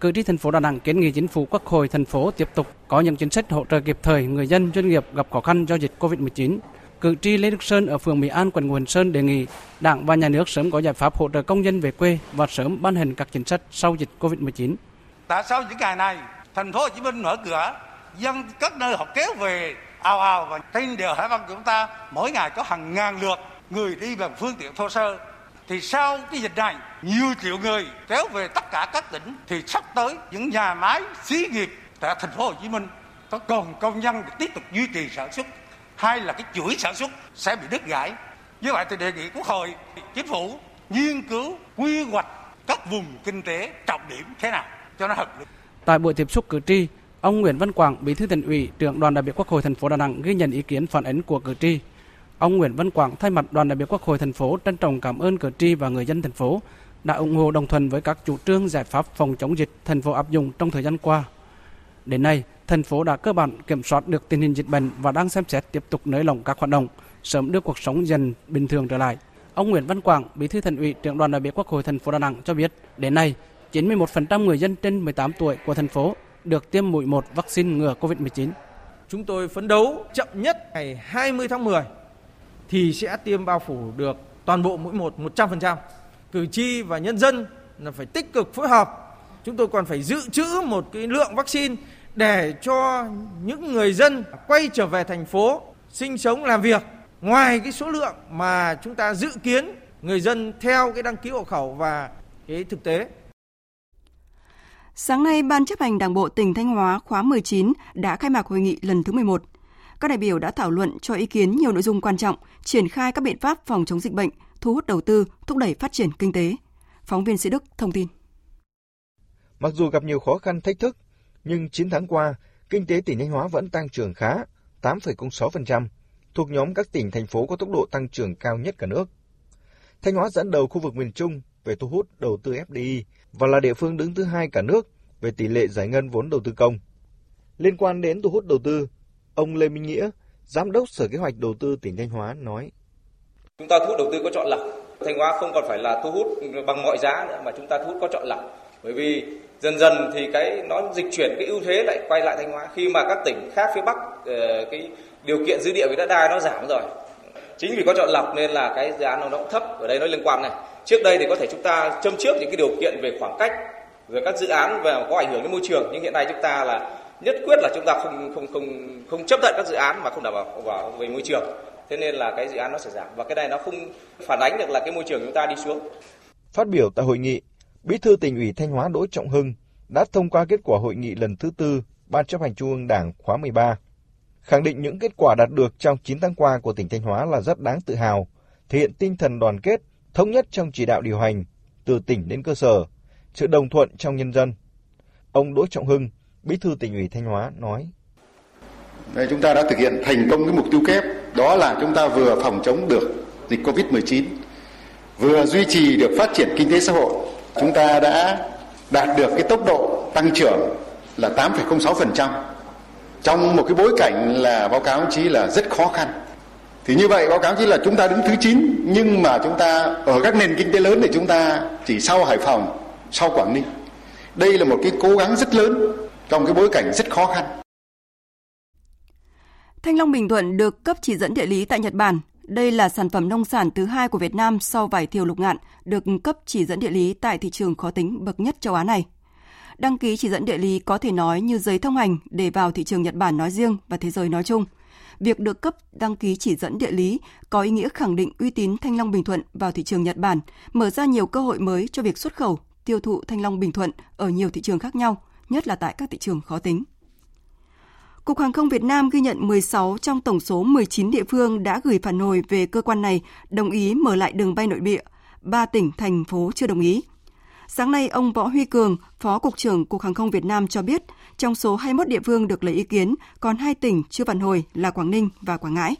Cử tri thành phố Đà Nẵng kiến nghị chính phủ Quốc hội thành phố tiếp tục có những chính sách hỗ trợ kịp thời người dân doanh nghiệp gặp khó khăn do dịch Covid-19. Cử tri Lê Đức Sơn ở phường Mỹ An, quận Ngũ Sơn đề nghị Đảng và Nhà nước sớm có giải pháp hỗ trợ công dân về quê và sớm ban hành các chính sách sau dịch Covid-19. Tại sao những ngày này thành phố Hồ Chí Minh mở cửa, dân các nơi họ kéo về ào ào và trên đèo Hải Vân của chúng ta mỗi ngày có hàng ngàn lượt người đi bằng phương tiện thô sơ thì sau cái dịch này nhiều triệu người kéo về tất cả các tỉnh. Thì sắp tới những nhà máy xí nghiệp tại thành phố Hồ Chí Minh có còn công nhân để tiếp tục duy trì sản xuất hay là cái chuỗi sản xuất sẽ bị đứt gãy. Như vậy thì đề nghị quốc hội chính phủ nghiên cứu quy hoạch các vùng kinh tế trọng điểm thế nào cho nó hợp lý. Tại buổi tiếp xúc cử tri Ông Nguyễn Văn Quảng, Bí thư Tỉnh ủy, trưởng đoàn đại biểu Quốc hội thành phố Đà Nẵng ghi nhận ý kiến phản ánh của cử tri. Ông Nguyễn Văn Quảng thay mặt đoàn đại biểu Quốc hội thành phố trân trọng cảm ơn cử tri và người dân thành phố đã ủng hộ đồng thuận với các chủ trương giải pháp phòng chống dịch thành phố áp dụng trong thời gian qua. Đến nay, thành phố đã cơ bản kiểm soát được tình hình dịch bệnh và đang xem xét tiếp tục nới lỏng các hoạt động, sớm đưa cuộc sống dần bình thường trở lại. Ông Nguyễn Văn Quảng, Bí thư Thành ủy, trưởng đoàn đại biểu Quốc hội thành phố Đà Nẵng cho biết, đến nay, 91% người dân trên 18 tuổi của thành phố được tiêm mũi 1 vaccine ngừa COVID-19. Chúng tôi phấn đấu chậm nhất ngày 20 tháng 10 thì sẽ tiêm bao phủ được toàn bộ mũi 1 100%. Cử tri và nhân dân là phải tích cực phối hợp. Chúng tôi còn phải dự trữ một cái lượng vaccine để cho những người dân quay trở về thành phố sinh sống làm việc. Ngoài cái số lượng mà chúng ta dự kiến người dân theo cái đăng ký hộ khẩu và cái thực tế Sáng nay, Ban chấp hành Đảng bộ tỉnh Thanh Hóa khóa 19 đã khai mạc hội nghị lần thứ 11. Các đại biểu đã thảo luận cho ý kiến nhiều nội dung quan trọng, triển khai các biện pháp phòng chống dịch bệnh, thu hút đầu tư, thúc đẩy phát triển kinh tế. Phóng viên Sĩ Đức thông tin. Mặc dù gặp nhiều khó khăn thách thức, nhưng 9 tháng qua, kinh tế tỉnh Thanh Hóa vẫn tăng trưởng khá, 8,06%, thuộc nhóm các tỉnh thành phố có tốc độ tăng trưởng cao nhất cả nước. Thanh Hóa dẫn đầu khu vực miền Trung về thu hút đầu tư FDI và là địa phương đứng thứ hai cả nước về tỷ lệ giải ngân vốn đầu tư công. Liên quan đến thu hút đầu tư, ông Lê Minh Nghĩa, Giám đốc Sở Kế hoạch Đầu tư tỉnh Thanh Hóa nói. Chúng ta thu hút đầu tư có chọn lọc. Thanh Hóa không còn phải là thu hút bằng mọi giá nữa mà chúng ta thu hút có chọn lọc. Bởi vì dần dần thì cái nó dịch chuyển cái ưu thế lại quay lại Thanh Hóa khi mà các tỉnh khác phía Bắc ờ, cái điều kiện dư địa về đất đai nó giảm rồi. Chính vì có chọn lọc nên là cái giá nó động thấp ở đây nó liên quan này. Trước đây thì có thể chúng ta châm trước những cái điều kiện về khoảng cách rồi các dự án và có ảnh hưởng đến môi trường nhưng hiện nay chúng ta là nhất quyết là chúng ta không không không không chấp nhận các dự án mà không đảm bảo vào về môi trường. Thế nên là cái dự án nó sẽ giảm. Và cái này nó không phản ánh được là cái môi trường chúng ta đi xuống. Phát biểu tại hội nghị bí thư tỉnh ủy thanh hóa đỗ trọng hưng đã thông qua kết quả hội nghị lần thứ tư ban chấp hành trung ương đảng khóa 13 khẳng định những kết quả đạt được trong 9 tháng qua của tỉnh thanh hóa là rất đáng tự hào thể hiện tinh thần đoàn kết thống nhất trong chỉ đạo điều hành từ tỉnh đến cơ sở, sự đồng thuận trong nhân dân. Ông Đỗ Trọng Hưng, Bí thư tỉnh ủy Thanh Hóa nói: Đây, chúng ta đã thực hiện thành công cái mục tiêu kép, đó là chúng ta vừa phòng chống được dịch Covid-19, vừa duy trì được phát triển kinh tế xã hội. Chúng ta đã đạt được cái tốc độ tăng trưởng là 8,06% trong một cái bối cảnh là báo cáo chí là rất khó khăn thì như vậy báo cáo chí là chúng ta đứng thứ 9 nhưng mà chúng ta ở các nền kinh tế lớn thì chúng ta chỉ sau Hải Phòng, sau Quảng Ninh. Đây là một cái cố gắng rất lớn trong cái bối cảnh rất khó khăn. Thanh Long Bình Thuận được cấp chỉ dẫn địa lý tại Nhật Bản. Đây là sản phẩm nông sản thứ hai của Việt Nam sau vải thiều lục ngạn, được cấp chỉ dẫn địa lý tại thị trường khó tính bậc nhất châu Á này. Đăng ký chỉ dẫn địa lý có thể nói như giấy thông hành để vào thị trường Nhật Bản nói riêng và thế giới nói chung. Việc được cấp đăng ký chỉ dẫn địa lý có ý nghĩa khẳng định uy tín Thanh Long Bình Thuận vào thị trường Nhật Bản, mở ra nhiều cơ hội mới cho việc xuất khẩu, tiêu thụ Thanh Long Bình Thuận ở nhiều thị trường khác nhau, nhất là tại các thị trường khó tính. Cục Hàng không Việt Nam ghi nhận 16 trong tổng số 19 địa phương đã gửi phản hồi về cơ quan này đồng ý mở lại đường bay nội địa, 3 tỉnh, thành phố chưa đồng ý. Sáng nay, ông Võ Huy Cường, Phó Cục trưởng Cục Hàng không Việt Nam cho biết, trong số 21 địa phương được lấy ý kiến, còn hai tỉnh chưa phản hồi là Quảng Ninh và Quảng Ngãi.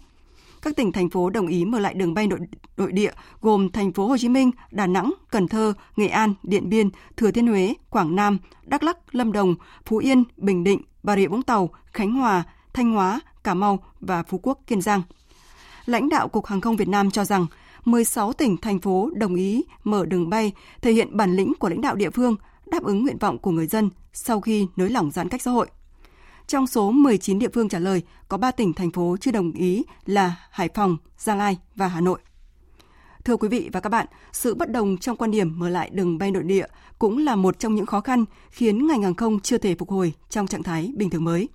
Các tỉnh thành phố đồng ý mở lại đường bay nội, nội địa gồm thành phố Hồ Chí Minh, Đà Nẵng, Cần Thơ, Nghệ An, Điện Biên, Thừa Thiên Huế, Quảng Nam, Đắk Lắk, Lâm Đồng, Phú Yên, Bình Định, Bà Rịa Vũng Tàu, Khánh Hòa, Thanh Hóa, Cà Mau và Phú Quốc, Kiên Giang. Lãnh đạo Cục Hàng không Việt Nam cho rằng 16 tỉnh, thành phố đồng ý mở đường bay, thể hiện bản lĩnh của lãnh đạo địa phương, đáp ứng nguyện vọng của người dân sau khi nới lỏng giãn cách xã hội. Trong số 19 địa phương trả lời, có 3 tỉnh, thành phố chưa đồng ý là Hải Phòng, Gia Lai và Hà Nội. Thưa quý vị và các bạn, sự bất đồng trong quan điểm mở lại đường bay nội địa cũng là một trong những khó khăn khiến ngành hàng không chưa thể phục hồi trong trạng thái bình thường mới.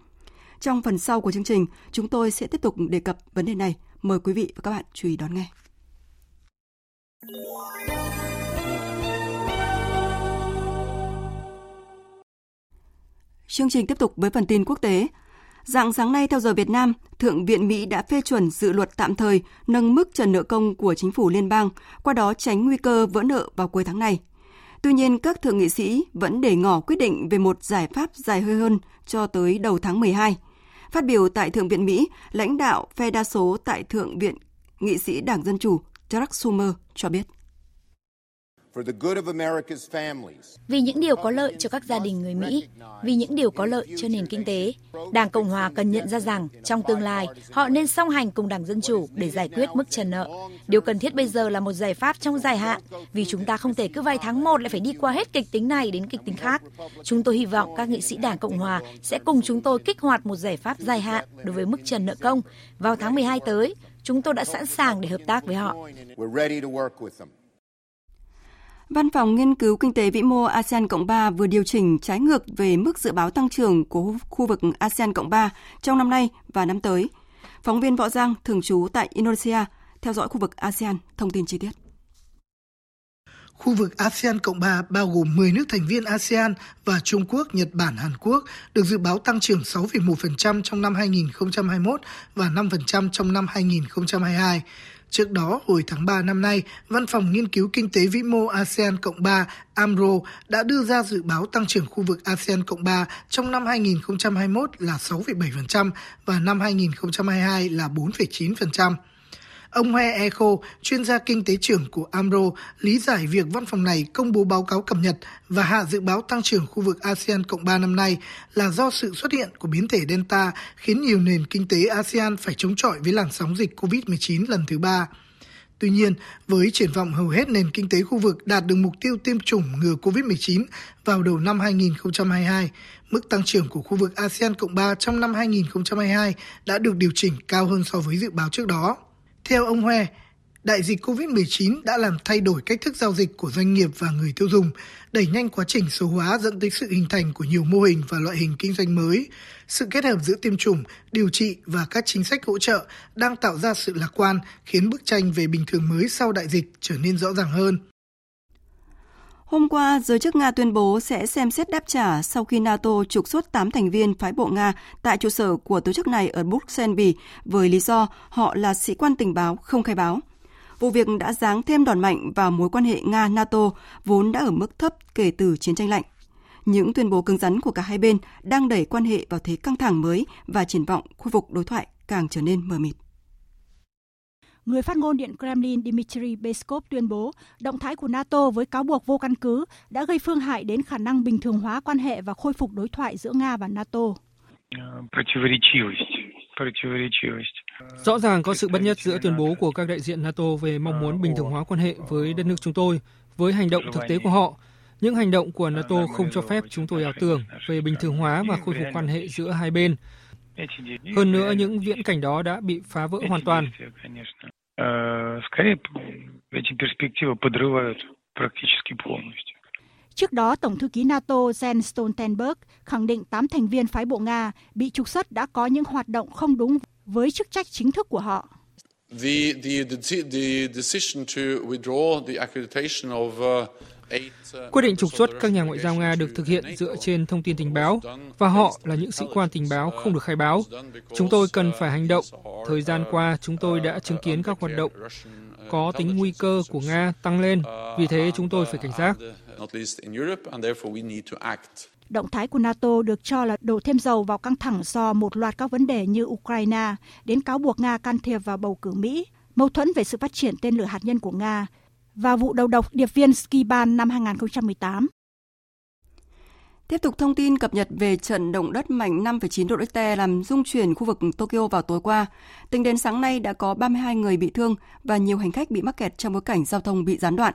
Trong phần sau của chương trình, chúng tôi sẽ tiếp tục đề cập vấn đề này. Mời quý vị và các bạn chú ý đón nghe. Chương trình tiếp tục với phần tin quốc tế. Dạng sáng nay theo giờ Việt Nam, Thượng viện Mỹ đã phê chuẩn dự luật tạm thời nâng mức trần nợ công của chính phủ liên bang, qua đó tránh nguy cơ vỡ nợ vào cuối tháng này. Tuy nhiên, các thượng nghị sĩ vẫn để ngỏ quyết định về một giải pháp dài hơi hơn cho tới đầu tháng 12. Phát biểu tại Thượng viện Mỹ, lãnh đạo phe đa số tại Thượng viện nghị sĩ Đảng Dân Chủ Chuck Schumer cho biết. Vì những điều có lợi cho các gia đình người Mỹ, vì những điều có lợi cho nền kinh tế, Đảng Cộng Hòa cần nhận ra rằng trong tương lai họ nên song hành cùng Đảng Dân Chủ để giải quyết mức trần nợ. Điều cần thiết bây giờ là một giải pháp trong dài hạn, vì chúng ta không thể cứ vài tháng một lại phải đi qua hết kịch tính này đến kịch tính khác. Chúng tôi hy vọng các nghị sĩ Đảng Cộng Hòa sẽ cùng chúng tôi kích hoạt một giải pháp dài hạn đối với mức trần nợ công vào tháng 12 tới. Chúng tôi đã sẵn sàng để hợp tác với họ. Văn phòng Nghiên cứu Kinh tế Vĩ mô ASEAN Cộng 3 vừa điều chỉnh trái ngược về mức dự báo tăng trưởng của khu vực ASEAN Cộng 3 trong năm nay và năm tới. Phóng viên Võ Giang, thường trú tại Indonesia, theo dõi khu vực ASEAN, thông tin chi tiết. Khu vực ASEAN Cộng 3 bao gồm 10 nước thành viên ASEAN và Trung Quốc, Nhật Bản, Hàn Quốc được dự báo tăng trưởng 6,1% trong năm 2021 và 5% trong năm 2022. Trước đó, hồi tháng 3 năm nay, Văn phòng Nghiên cứu Kinh tế Vĩ mô ASEAN Cộng 3 AMRO đã đưa ra dự báo tăng trưởng khu vực ASEAN Cộng 3 trong năm 2021 là 6,7% và năm 2022 là 4,9%. Ông Hoe Echo, chuyên gia kinh tế trưởng của AMRO, lý giải việc văn phòng này công bố báo cáo cập nhật và hạ dự báo tăng trưởng khu vực ASEAN Cộng 3 năm nay là do sự xuất hiện của biến thể Delta khiến nhiều nền kinh tế ASEAN phải chống chọi với làn sóng dịch COVID-19 lần thứ ba. Tuy nhiên, với triển vọng hầu hết nền kinh tế khu vực đạt được mục tiêu tiêm chủng ngừa COVID-19 vào đầu năm 2022, mức tăng trưởng của khu vực ASEAN Cộng 3 trong năm 2022 đã được điều chỉnh cao hơn so với dự báo trước đó. Theo ông Hoe, đại dịch COVID-19 đã làm thay đổi cách thức giao dịch của doanh nghiệp và người tiêu dùng, đẩy nhanh quá trình số hóa dẫn tới sự hình thành của nhiều mô hình và loại hình kinh doanh mới. Sự kết hợp giữa tiêm chủng, điều trị và các chính sách hỗ trợ đang tạo ra sự lạc quan, khiến bức tranh về bình thường mới sau đại dịch trở nên rõ ràng hơn. Hôm qua, giới chức Nga tuyên bố sẽ xem xét đáp trả sau khi NATO trục xuất 8 thành viên phái bộ Nga tại trụ sở của tổ chức này ở Bruxelles Bỉ với lý do họ là sĩ quan tình báo không khai báo. Vụ việc đã giáng thêm đòn mạnh vào mối quan hệ Nga-NATO vốn đã ở mức thấp kể từ chiến tranh lạnh. Những tuyên bố cứng rắn của cả hai bên đang đẩy quan hệ vào thế căng thẳng mới và triển vọng khu vực đối thoại càng trở nên mờ mịt. Người phát ngôn Điện Kremlin Dmitry Peskov tuyên bố động thái của NATO với cáo buộc vô căn cứ đã gây phương hại đến khả năng bình thường hóa quan hệ và khôi phục đối thoại giữa Nga và NATO. Rõ ràng có sự bất nhất giữa tuyên bố của các đại diện NATO về mong muốn bình thường hóa quan hệ với đất nước chúng tôi, với hành động thực tế của họ. Những hành động của NATO không cho phép chúng tôi ảo tưởng về bình thường hóa và khôi phục quan hệ giữa hai bên. Hơn nữa, những viễn cảnh đó đã bị phá vỡ hoàn toàn. Trước đó, Tổng thư ký NATO Jens Stoltenberg khẳng định 8 thành viên phái bộ Nga bị trục xuất đã có những hoạt động không đúng với chức trách chính thức của họ. The, the, the, the decision to withdraw the accreditation of uh, Quyết định trục xuất các nhà ngoại giao Nga được thực hiện dựa trên thông tin tình báo và họ là những sĩ quan tình báo không được khai báo. Chúng tôi cần phải hành động. Thời gian qua, chúng tôi đã chứng kiến các hoạt động có tính nguy cơ của Nga tăng lên, vì thế chúng tôi phải cảnh giác. Động thái của NATO được cho là đổ thêm dầu vào căng thẳng do một loạt các vấn đề như Ukraine, đến cáo buộc Nga can thiệp vào bầu cử Mỹ, mâu thuẫn về sự phát triển tên lửa hạt nhân của Nga và vụ đầu độc điệp viên Skiban năm 2018. Tiếp tục thông tin cập nhật về trận động đất mạnh 5,9 độ Richter làm rung chuyển khu vực Tokyo vào tối qua. Tính đến sáng nay đã có 32 người bị thương và nhiều hành khách bị mắc kẹt trong bối cảnh giao thông bị gián đoạn.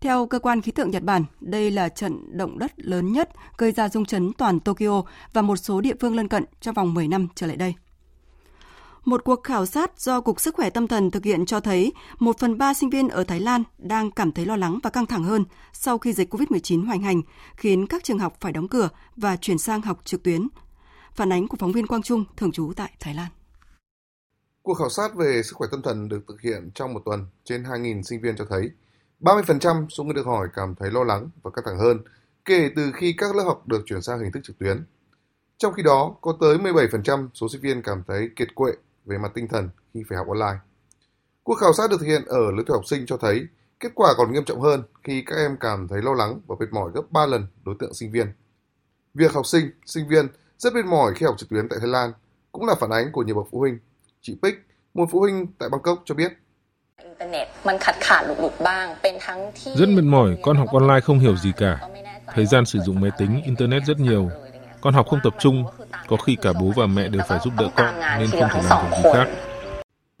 Theo cơ quan khí tượng Nhật Bản, đây là trận động đất lớn nhất gây ra rung chấn toàn Tokyo và một số địa phương lân cận trong vòng 10 năm trở lại đây. Một cuộc khảo sát do Cục Sức khỏe Tâm thần thực hiện cho thấy một phần ba sinh viên ở Thái Lan đang cảm thấy lo lắng và căng thẳng hơn sau khi dịch COVID-19 hoành hành, khiến các trường học phải đóng cửa và chuyển sang học trực tuyến. Phản ánh của phóng viên Quang Trung, thường trú tại Thái Lan. Cuộc khảo sát về sức khỏe tâm thần được thực hiện trong một tuần trên 2.000 sinh viên cho thấy 30% số người được hỏi cảm thấy lo lắng và căng thẳng hơn kể từ khi các lớp học được chuyển sang hình thức trực tuyến. Trong khi đó, có tới 17% số sinh viên cảm thấy kiệt quệ về mặt tinh thần khi phải học online. Cuộc khảo sát được thực hiện ở lứa tuổi học sinh cho thấy kết quả còn nghiêm trọng hơn khi các em cảm thấy lo lắng và mệt mỏi gấp 3 lần đối tượng sinh viên. Việc học sinh, sinh viên rất mệt mỏi khi học trực tuyến tại Thái Lan cũng là phản ánh của nhiều bậc phụ huynh. Chị Bích, một phụ huynh tại Bangkok cho biết. Rất mệt mỏi, con học online không hiểu gì cả. Thời gian sử dụng máy tính, Internet rất nhiều. Con học không tập trung, có khi cả bố và mẹ đều phải giúp đỡ con nên không thể làm được gì khác.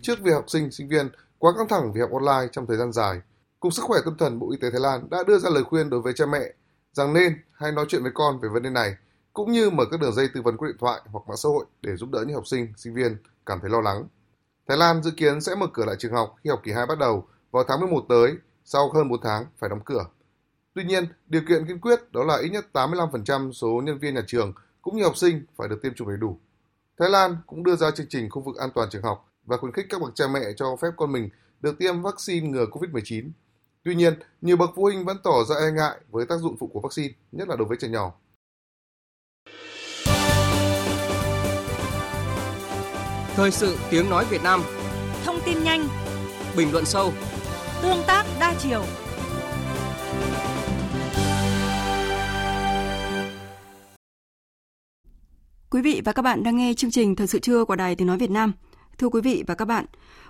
Trước việc học sinh, sinh viên quá căng thẳng vì học online trong thời gian dài, Cục Sức khỏe Tâm thần Bộ Y tế Thái Lan đã đưa ra lời khuyên đối với cha mẹ rằng nên hay nói chuyện với con về vấn đề này, cũng như mở các đường dây tư vấn qua điện thoại hoặc mạng xã hội để giúp đỡ những học sinh, sinh viên cảm thấy lo lắng. Thái Lan dự kiến sẽ mở cửa lại trường học khi học kỳ 2 bắt đầu vào tháng 11 tới, sau hơn 4 tháng phải đóng cửa. Tuy nhiên, điều kiện kiên quyết đó là ít nhất 85% số nhân viên nhà trường cũng như học sinh phải được tiêm chủng đầy đủ. Thái Lan cũng đưa ra chương trình khu vực an toàn trường học và khuyến khích các bậc cha mẹ cho phép con mình được tiêm vaccine ngừa COVID-19. Tuy nhiên, nhiều bậc phụ huynh vẫn tỏ ra e ngại với tác dụng phụ của vaccine, nhất là đối với trẻ nhỏ. Thời sự tiếng nói Việt Nam Thông tin nhanh Bình luận sâu Tương tác đa chiều Quý vị và các bạn đang nghe chương trình Thời sự trưa của Đài Tiếng Nói Việt Nam. Thưa quý vị và các bạn,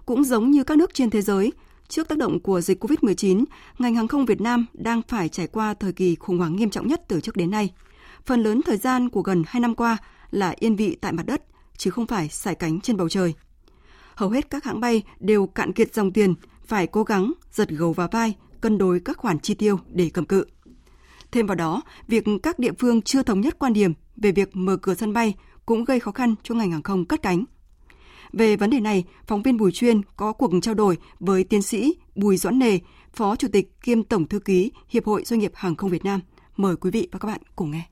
cũng giống như các nước trên thế giới, trước tác động của dịch COVID-19, ngành hàng không Việt Nam đang phải trải qua thời kỳ khủng hoảng nghiêm trọng nhất từ trước đến nay. Phần lớn thời gian của gần 2 năm qua là yên vị tại mặt đất, chứ không phải sải cánh trên bầu trời. Hầu hết các hãng bay đều cạn kiệt dòng tiền, phải cố gắng giật gầu vào vai, cân đối các khoản chi tiêu để cầm cự. Thêm vào đó, việc các địa phương chưa thống nhất quan điểm về việc mở cửa sân bay cũng gây khó khăn cho ngành hàng không cất cánh. Về vấn đề này, phóng viên Bùi Chuyên có cuộc trao đổi với tiến sĩ Bùi Doãn Nề, Phó Chủ tịch kiêm Tổng Thư ký Hiệp hội Doanh nghiệp Hàng không Việt Nam. Mời quý vị và các bạn cùng nghe.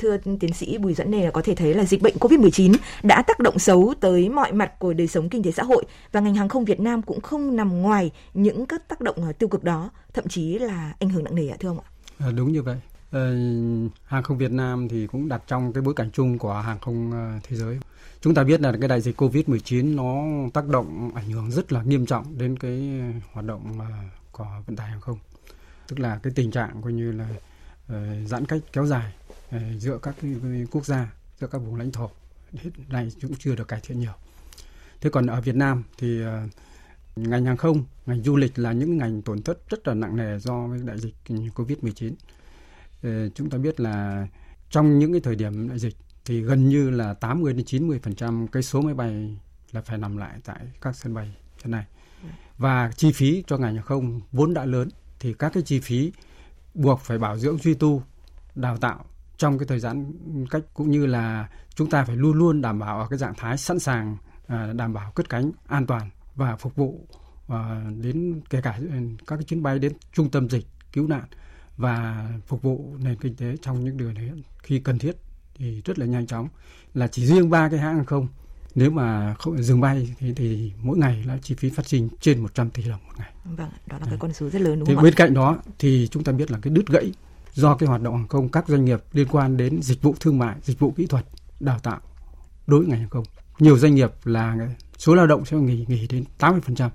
Thưa tiến sĩ Bùi Doãn Nề là có thể thấy là dịch bệnh COVID-19 đã tác động xấu tới mọi mặt của đời sống kinh tế xã hội và ngành hàng không Việt Nam cũng không nằm ngoài những các tác động à, tiêu cực đó, thậm chí là ảnh hưởng nặng nề ạ thưa ông ạ? À, đúng như vậy. Ờ, hàng không Việt Nam thì cũng đặt trong cái bối cảnh chung của hàng không ờ, thế giới. Chúng ta biết là cái đại dịch Covid-19 nó tác động ảnh hưởng rất là nghiêm trọng đến cái hoạt động của vận tải hàng không. Tức là cái tình trạng coi như là giãn cách kéo dài giữa các quốc gia, giữa các vùng lãnh thổ hiện nay cũng chưa được cải thiện nhiều. Thế còn ở Việt Nam thì ngành hàng không, ngành du lịch là những ngành tổn thất rất là nặng nề do đại dịch Covid-19 ờ, chúng ta biết là trong những cái thời điểm đại dịch thì gần như là 80 đến 90% cái số máy bay là phải nằm lại tại các sân bay thế này. Và chi phí cho ngành hàng không vốn đã lớn thì các cái chi phí buộc phải bảo dưỡng duy tu, đào tạo trong cái thời gian cách cũng như là chúng ta phải luôn luôn đảm bảo ở cái trạng thái sẵn sàng à, đảm bảo cất cánh an toàn và phục vụ và đến kể cả các cái chuyến bay đến trung tâm dịch cứu nạn và phục vụ nền kinh tế trong những điều đấy khi cần thiết thì rất là nhanh chóng là chỉ riêng ba cái hãng hàng không nếu mà không dừng bay thì, thì mỗi ngày là chi phí phát sinh trên 100 tỷ đồng một ngày. Vâng, đó là cái con số rất lớn đúng thì không bên cạnh đó thì chúng ta biết là cái đứt gãy do cái hoạt động hàng không các doanh nghiệp liên quan đến dịch vụ thương mại, dịch vụ kỹ thuật, đào tạo đối với ngành hàng không. Nhiều doanh nghiệp là số lao động sẽ nghỉ nghỉ đến 80%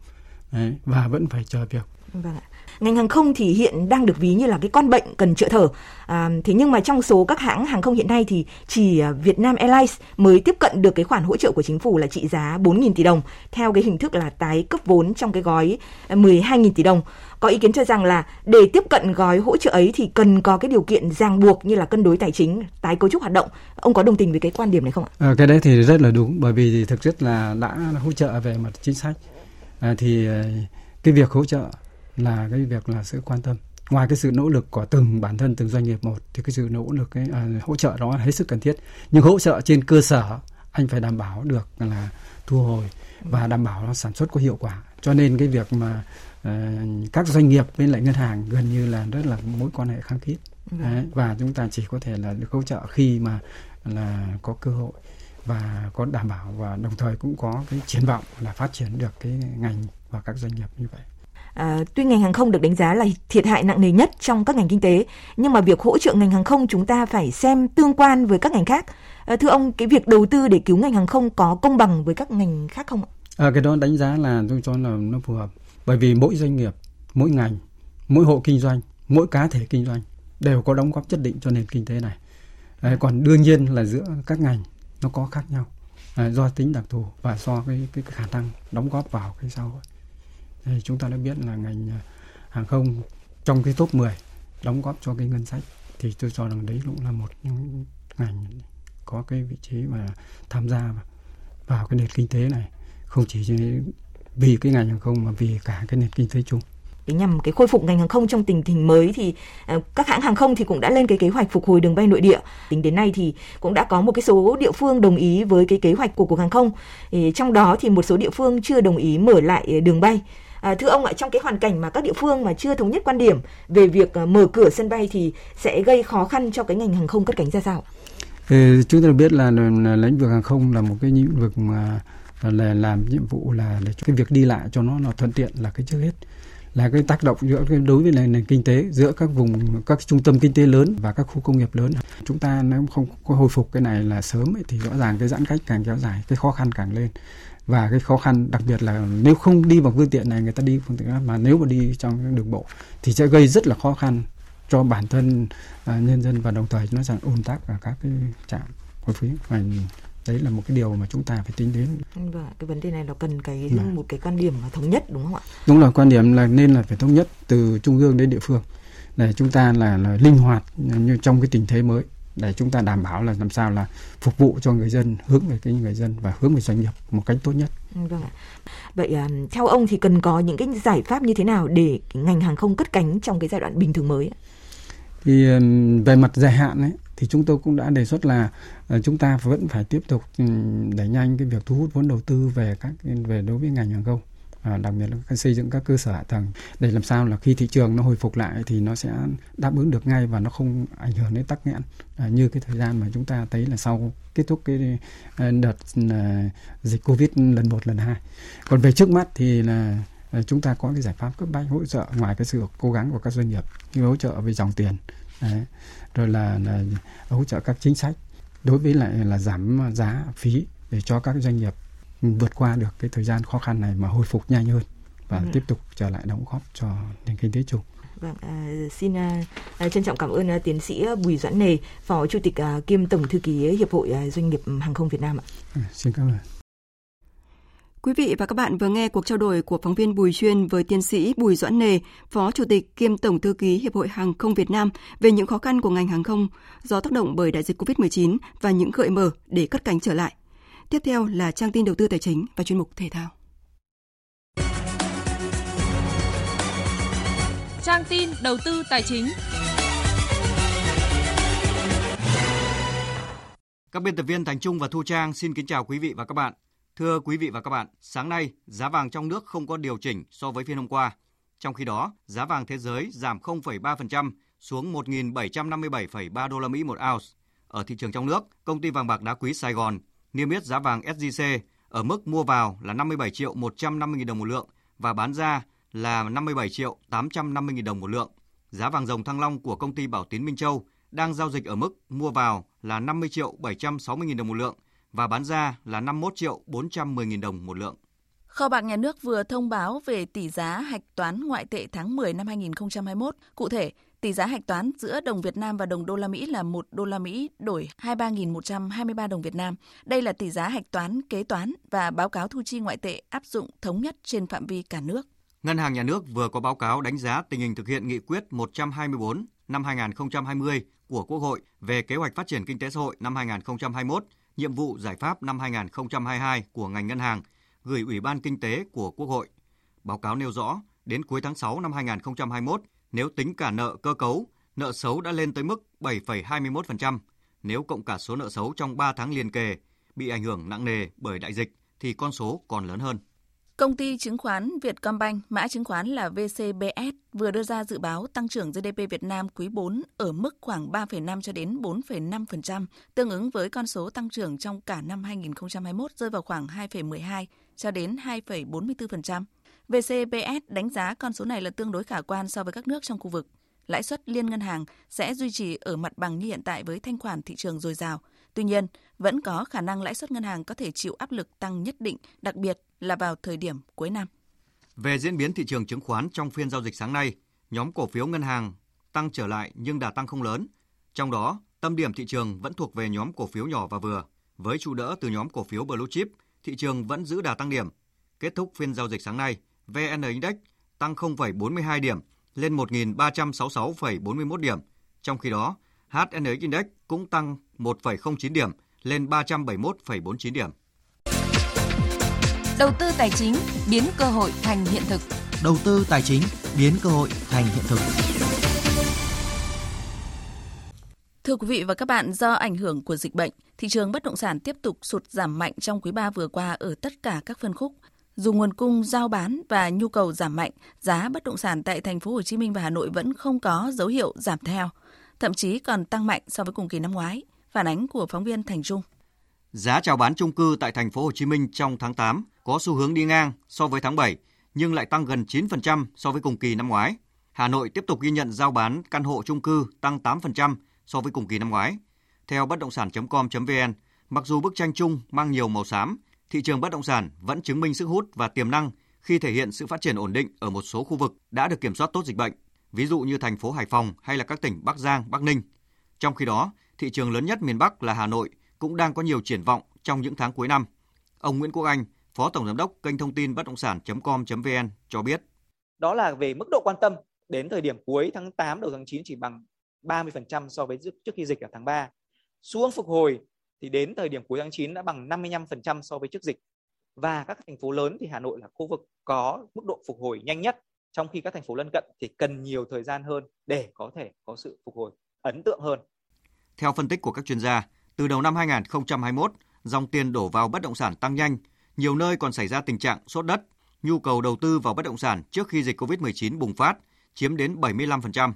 Đấy, và vẫn phải chờ việc. Vâng ạ. Ngành hàng không thì hiện đang được ví như là cái con bệnh cần chữa thở. À, thế nhưng mà trong số các hãng hàng không hiện nay thì chỉ à, Vietnam Airlines mới tiếp cận được cái khoản hỗ trợ của chính phủ là trị giá 4.000 tỷ đồng theo cái hình thức là tái cấp vốn trong cái gói à, 12.000 tỷ đồng. Có ý kiến cho rằng là để tiếp cận gói hỗ trợ ấy thì cần có cái điều kiện ràng buộc như là cân đối tài chính, tái cấu trúc hoạt động. Ông có đồng tình với cái quan điểm này không ạ? À, cái đấy thì rất là đúng bởi vì thực chất là đã hỗ trợ về mặt chính sách à, thì à, cái việc hỗ trợ là cái việc là sự quan tâm. Ngoài cái sự nỗ lực của từng bản thân từng doanh nghiệp một thì cái sự nỗ lực cái à, hỗ trợ đó là hết sức cần thiết. Nhưng hỗ trợ trên cơ sở anh phải đảm bảo được là thu hồi và đảm bảo nó sản xuất có hiệu quả. Cho nên cái việc mà uh, các doanh nghiệp bên lại ngân hàng gần như là rất là mối quan hệ khăng khít. Đấy, và chúng ta chỉ có thể là được hỗ trợ khi mà là có cơ hội và có đảm bảo và đồng thời cũng có cái triển vọng là phát triển được cái ngành và các doanh nghiệp như vậy. À, tuy ngành hàng không được đánh giá là thiệt hại nặng nề nhất trong các ngành kinh tế, nhưng mà việc hỗ trợ ngành hàng không chúng ta phải xem tương quan với các ngành khác. À, thưa ông, cái việc đầu tư để cứu ngành hàng không có công bằng với các ngành khác không ạ? À, cái đó đánh giá là tôi cho là nó phù hợp, bởi vì mỗi doanh nghiệp, mỗi ngành, mỗi hộ kinh doanh, mỗi cá thể kinh doanh đều có đóng góp nhất định cho nền kinh tế này. À, còn đương nhiên là giữa các ngành nó có khác nhau à, do tính đặc thù và do cái, cái, cái khả năng đóng góp vào cái xã hội thì chúng ta đã biết là ngành à, hàng không trong cái top 10 đóng góp cho cái ngân sách thì tôi cho rằng đấy cũng là một những ngành có cái vị trí mà tham gia vào cái nền kinh tế này không chỉ vì cái ngành hàng không mà vì cả cái nền kinh tế chung để nhằm cái khôi phục ngành hàng không trong tình hình mới thì à, các hãng hàng không thì cũng đã lên cái kế hoạch phục hồi đường bay nội địa. Tính đến nay thì cũng đã có một cái số địa phương đồng ý với cái kế hoạch của cục hàng không. Trong đó thì một số địa phương chưa đồng ý mở lại à, đường bay. À, thưa ông ạ, trong cái hoàn cảnh mà các địa phương mà chưa thống nhất quan điểm về việc à, mở cửa sân bay thì sẽ gây khó khăn cho cái ngành hàng không cất cánh ra sao? Ừ, chúng ta biết là, là lĩnh vực hàng không là một cái lĩnh vực mà là làm nhiệm vụ là để cho cái việc đi lại cho nó nó thuận tiện là cái trước hết. Là cái tác động giữa cái đối với nền, nền kinh tế giữa các vùng các trung tâm kinh tế lớn và các khu công nghiệp lớn. Chúng ta nếu không có hồi phục cái này là sớm ấy, thì rõ ràng cái giãn cách càng kéo dài cái khó khăn càng lên và cái khó khăn đặc biệt là nếu không đi bằng phương tiện này người ta đi phương tiện khác mà nếu mà đi trong đường bộ thì sẽ gây rất là khó khăn cho bản thân à, nhân dân và đồng thời nó rằng ùn tắc ở các cái trạm thu phí và đấy là một cái điều mà chúng ta phải tính đến. Và cái vấn đề này nó cần cái à. một cái quan điểm thống nhất đúng không ạ? Đúng là quan điểm là nên là phải thống nhất từ trung ương đến địa phương để chúng ta là, là linh hoạt như trong cái tình thế mới để chúng ta đảm bảo là làm sao là phục vụ cho người dân hướng về cái người dân và hướng về doanh nghiệp một cách tốt nhất. Vâng ạ. Vậy theo ông thì cần có những cái giải pháp như thế nào để ngành hàng không cất cánh trong cái giai đoạn bình thường mới? Thì về mặt dài hạn ấy thì chúng tôi cũng đã đề xuất là uh, chúng ta vẫn phải tiếp tục đẩy nhanh cái việc thu hút vốn đầu tư về các về đối với ngành hàng không à, đặc biệt là xây dựng các cơ sở hạ tầng để làm sao là khi thị trường nó hồi phục lại thì nó sẽ đáp ứng được ngay và nó không ảnh hưởng đến tắc nghẽn à, như cái thời gian mà chúng ta thấy là sau kết thúc cái à, đợt à, dịch covid lần một lần hai còn về trước mắt thì là à, chúng ta có cái giải pháp cấp bách hỗ trợ ngoài cái sự cố gắng của các doanh nghiệp như hỗ trợ về dòng tiền Đấy. rồi là, là hỗ trợ các chính sách đối với lại là giảm giá phí để cho các doanh nghiệp vượt qua được cái thời gian khó khăn này mà hồi phục nhanh hơn và ừ. tiếp tục trở lại đóng góp cho nền kinh tế chung. Vâng, à, xin à, trân trọng cảm ơn à, tiến sĩ Bùi Doãn Nề, Phó Chủ tịch à, kiêm Tổng Thư ký Hiệp hội à, Doanh nghiệp Hàng không Việt Nam ạ. À, xin cảm ơn. Quý vị và các bạn vừa nghe cuộc trao đổi của phóng viên Bùi Chuyên với tiến sĩ Bùi Doãn Nề, Phó Chủ tịch kiêm Tổng Thư ký Hiệp hội Hàng không Việt Nam về những khó khăn của ngành hàng không do tác động bởi đại dịch COVID-19 và những gợi mở để cất cánh trở lại. Tiếp theo là trang tin đầu tư tài chính và chuyên mục thể thao. Trang tin đầu tư tài chính. Các biên tập viên Thành Trung và Thu Trang xin kính chào quý vị và các bạn. Thưa quý vị và các bạn, sáng nay giá vàng trong nước không có điều chỉnh so với phiên hôm qua. Trong khi đó, giá vàng thế giới giảm 0,3% xuống 1.757,3 đô la Mỹ một ounce. Ở thị trường trong nước, công ty vàng bạc đá quý Sài Gòn niêm yết giá vàng SJC ở mức mua vào là 57 triệu 150 000 đồng một lượng và bán ra là 57 triệu 850 000 đồng một lượng. Giá vàng dòng thăng long của công ty Bảo Tín Minh Châu đang giao dịch ở mức mua vào là 50 triệu 760 000 đồng một lượng và bán ra là 51 triệu 410 000 đồng một lượng. Kho bạc nhà nước vừa thông báo về tỷ giá hạch toán ngoại tệ tháng 10 năm 2021. Cụ thể, tỷ giá hạch toán giữa đồng Việt Nam và đồng đô la Mỹ là 1 đô la Mỹ đổi 23.123 đồng Việt Nam. Đây là tỷ giá hạch toán kế toán và báo cáo thu chi ngoại tệ áp dụng thống nhất trên phạm vi cả nước. Ngân hàng Nhà nước vừa có báo cáo đánh giá tình hình thực hiện nghị quyết 124 năm 2020 của Quốc hội về kế hoạch phát triển kinh tế xã hội năm 2021, nhiệm vụ giải pháp năm 2022 của ngành ngân hàng gửi Ủy ban Kinh tế của Quốc hội. Báo cáo nêu rõ, đến cuối tháng 6 năm 2021, nếu tính cả nợ cơ cấu, nợ xấu đã lên tới mức 7,21%. Nếu cộng cả số nợ xấu trong 3 tháng liền kề bị ảnh hưởng nặng nề bởi đại dịch thì con số còn lớn hơn. Công ty chứng khoán Vietcombank, mã chứng khoán là VCBS, vừa đưa ra dự báo tăng trưởng GDP Việt Nam quý 4 ở mức khoảng 3,5 cho đến 4,5%, tương ứng với con số tăng trưởng trong cả năm 2021 rơi vào khoảng 2,12 cho đến 2,44%. VCBS đánh giá con số này là tương đối khả quan so với các nước trong khu vực. Lãi suất liên ngân hàng sẽ duy trì ở mặt bằng như hiện tại với thanh khoản thị trường dồi dào. Tuy nhiên, vẫn có khả năng lãi suất ngân hàng có thể chịu áp lực tăng nhất định, đặc biệt là vào thời điểm cuối năm. Về diễn biến thị trường chứng khoán trong phiên giao dịch sáng nay, nhóm cổ phiếu ngân hàng tăng trở lại nhưng đà tăng không lớn. Trong đó, tâm điểm thị trường vẫn thuộc về nhóm cổ phiếu nhỏ và vừa. Với trụ đỡ từ nhóm cổ phiếu Blue Chip, thị trường vẫn giữ đà tăng điểm. Kết thúc phiên giao dịch sáng nay, VN Index tăng 0,42 điểm lên 1.366,41 điểm. Trong khi đó, HNX Index cũng tăng 1,09 điểm lên 371,49 điểm. Đầu tư tài chính biến cơ hội thành hiện thực. Đầu tư tài chính biến cơ hội thành hiện thực. Thưa quý vị và các bạn, do ảnh hưởng của dịch bệnh, thị trường bất động sản tiếp tục sụt giảm mạnh trong quý 3 vừa qua ở tất cả các phân khúc. Dù nguồn cung giao bán và nhu cầu giảm mạnh, giá bất động sản tại thành phố Hồ Chí Minh và Hà Nội vẫn không có dấu hiệu giảm theo, thậm chí còn tăng mạnh so với cùng kỳ năm ngoái. Phản ánh của phóng viên Thành Trung. Giá chào bán chung cư tại thành phố Hồ Chí Minh trong tháng 8 có xu hướng đi ngang so với tháng 7 nhưng lại tăng gần 9% so với cùng kỳ năm ngoái. Hà Nội tiếp tục ghi nhận giao bán căn hộ chung cư tăng 8% so với cùng kỳ năm ngoái. Theo bất động sản.com.vn, mặc dù bức tranh chung mang nhiều màu xám, thị trường bất động sản vẫn chứng minh sức hút và tiềm năng khi thể hiện sự phát triển ổn định ở một số khu vực đã được kiểm soát tốt dịch bệnh, ví dụ như thành phố Hải Phòng hay là các tỉnh Bắc Giang, Bắc Ninh. Trong khi đó, thị trường lớn nhất miền Bắc là Hà Nội cũng đang có nhiều triển vọng trong những tháng cuối năm. Ông Nguyễn Quốc Anh, Phó Tổng Giám đốc kênh thông tin bất động sản.com.vn cho biết. Đó là về mức độ quan tâm đến thời điểm cuối tháng 8 đầu tháng 9 chỉ bằng 30% so với trước khi dịch ở tháng 3. Xuống phục hồi thì đến thời điểm cuối tháng 9 đã bằng 55% so với trước dịch. Và các thành phố lớn thì Hà Nội là khu vực có mức độ phục hồi nhanh nhất, trong khi các thành phố lân cận thì cần nhiều thời gian hơn để có thể có sự phục hồi ấn tượng hơn. Theo phân tích của các chuyên gia, từ đầu năm 2021, dòng tiền đổ vào bất động sản tăng nhanh, nhiều nơi còn xảy ra tình trạng sốt đất, nhu cầu đầu tư vào bất động sản trước khi dịch COVID-19 bùng phát chiếm đến 75%.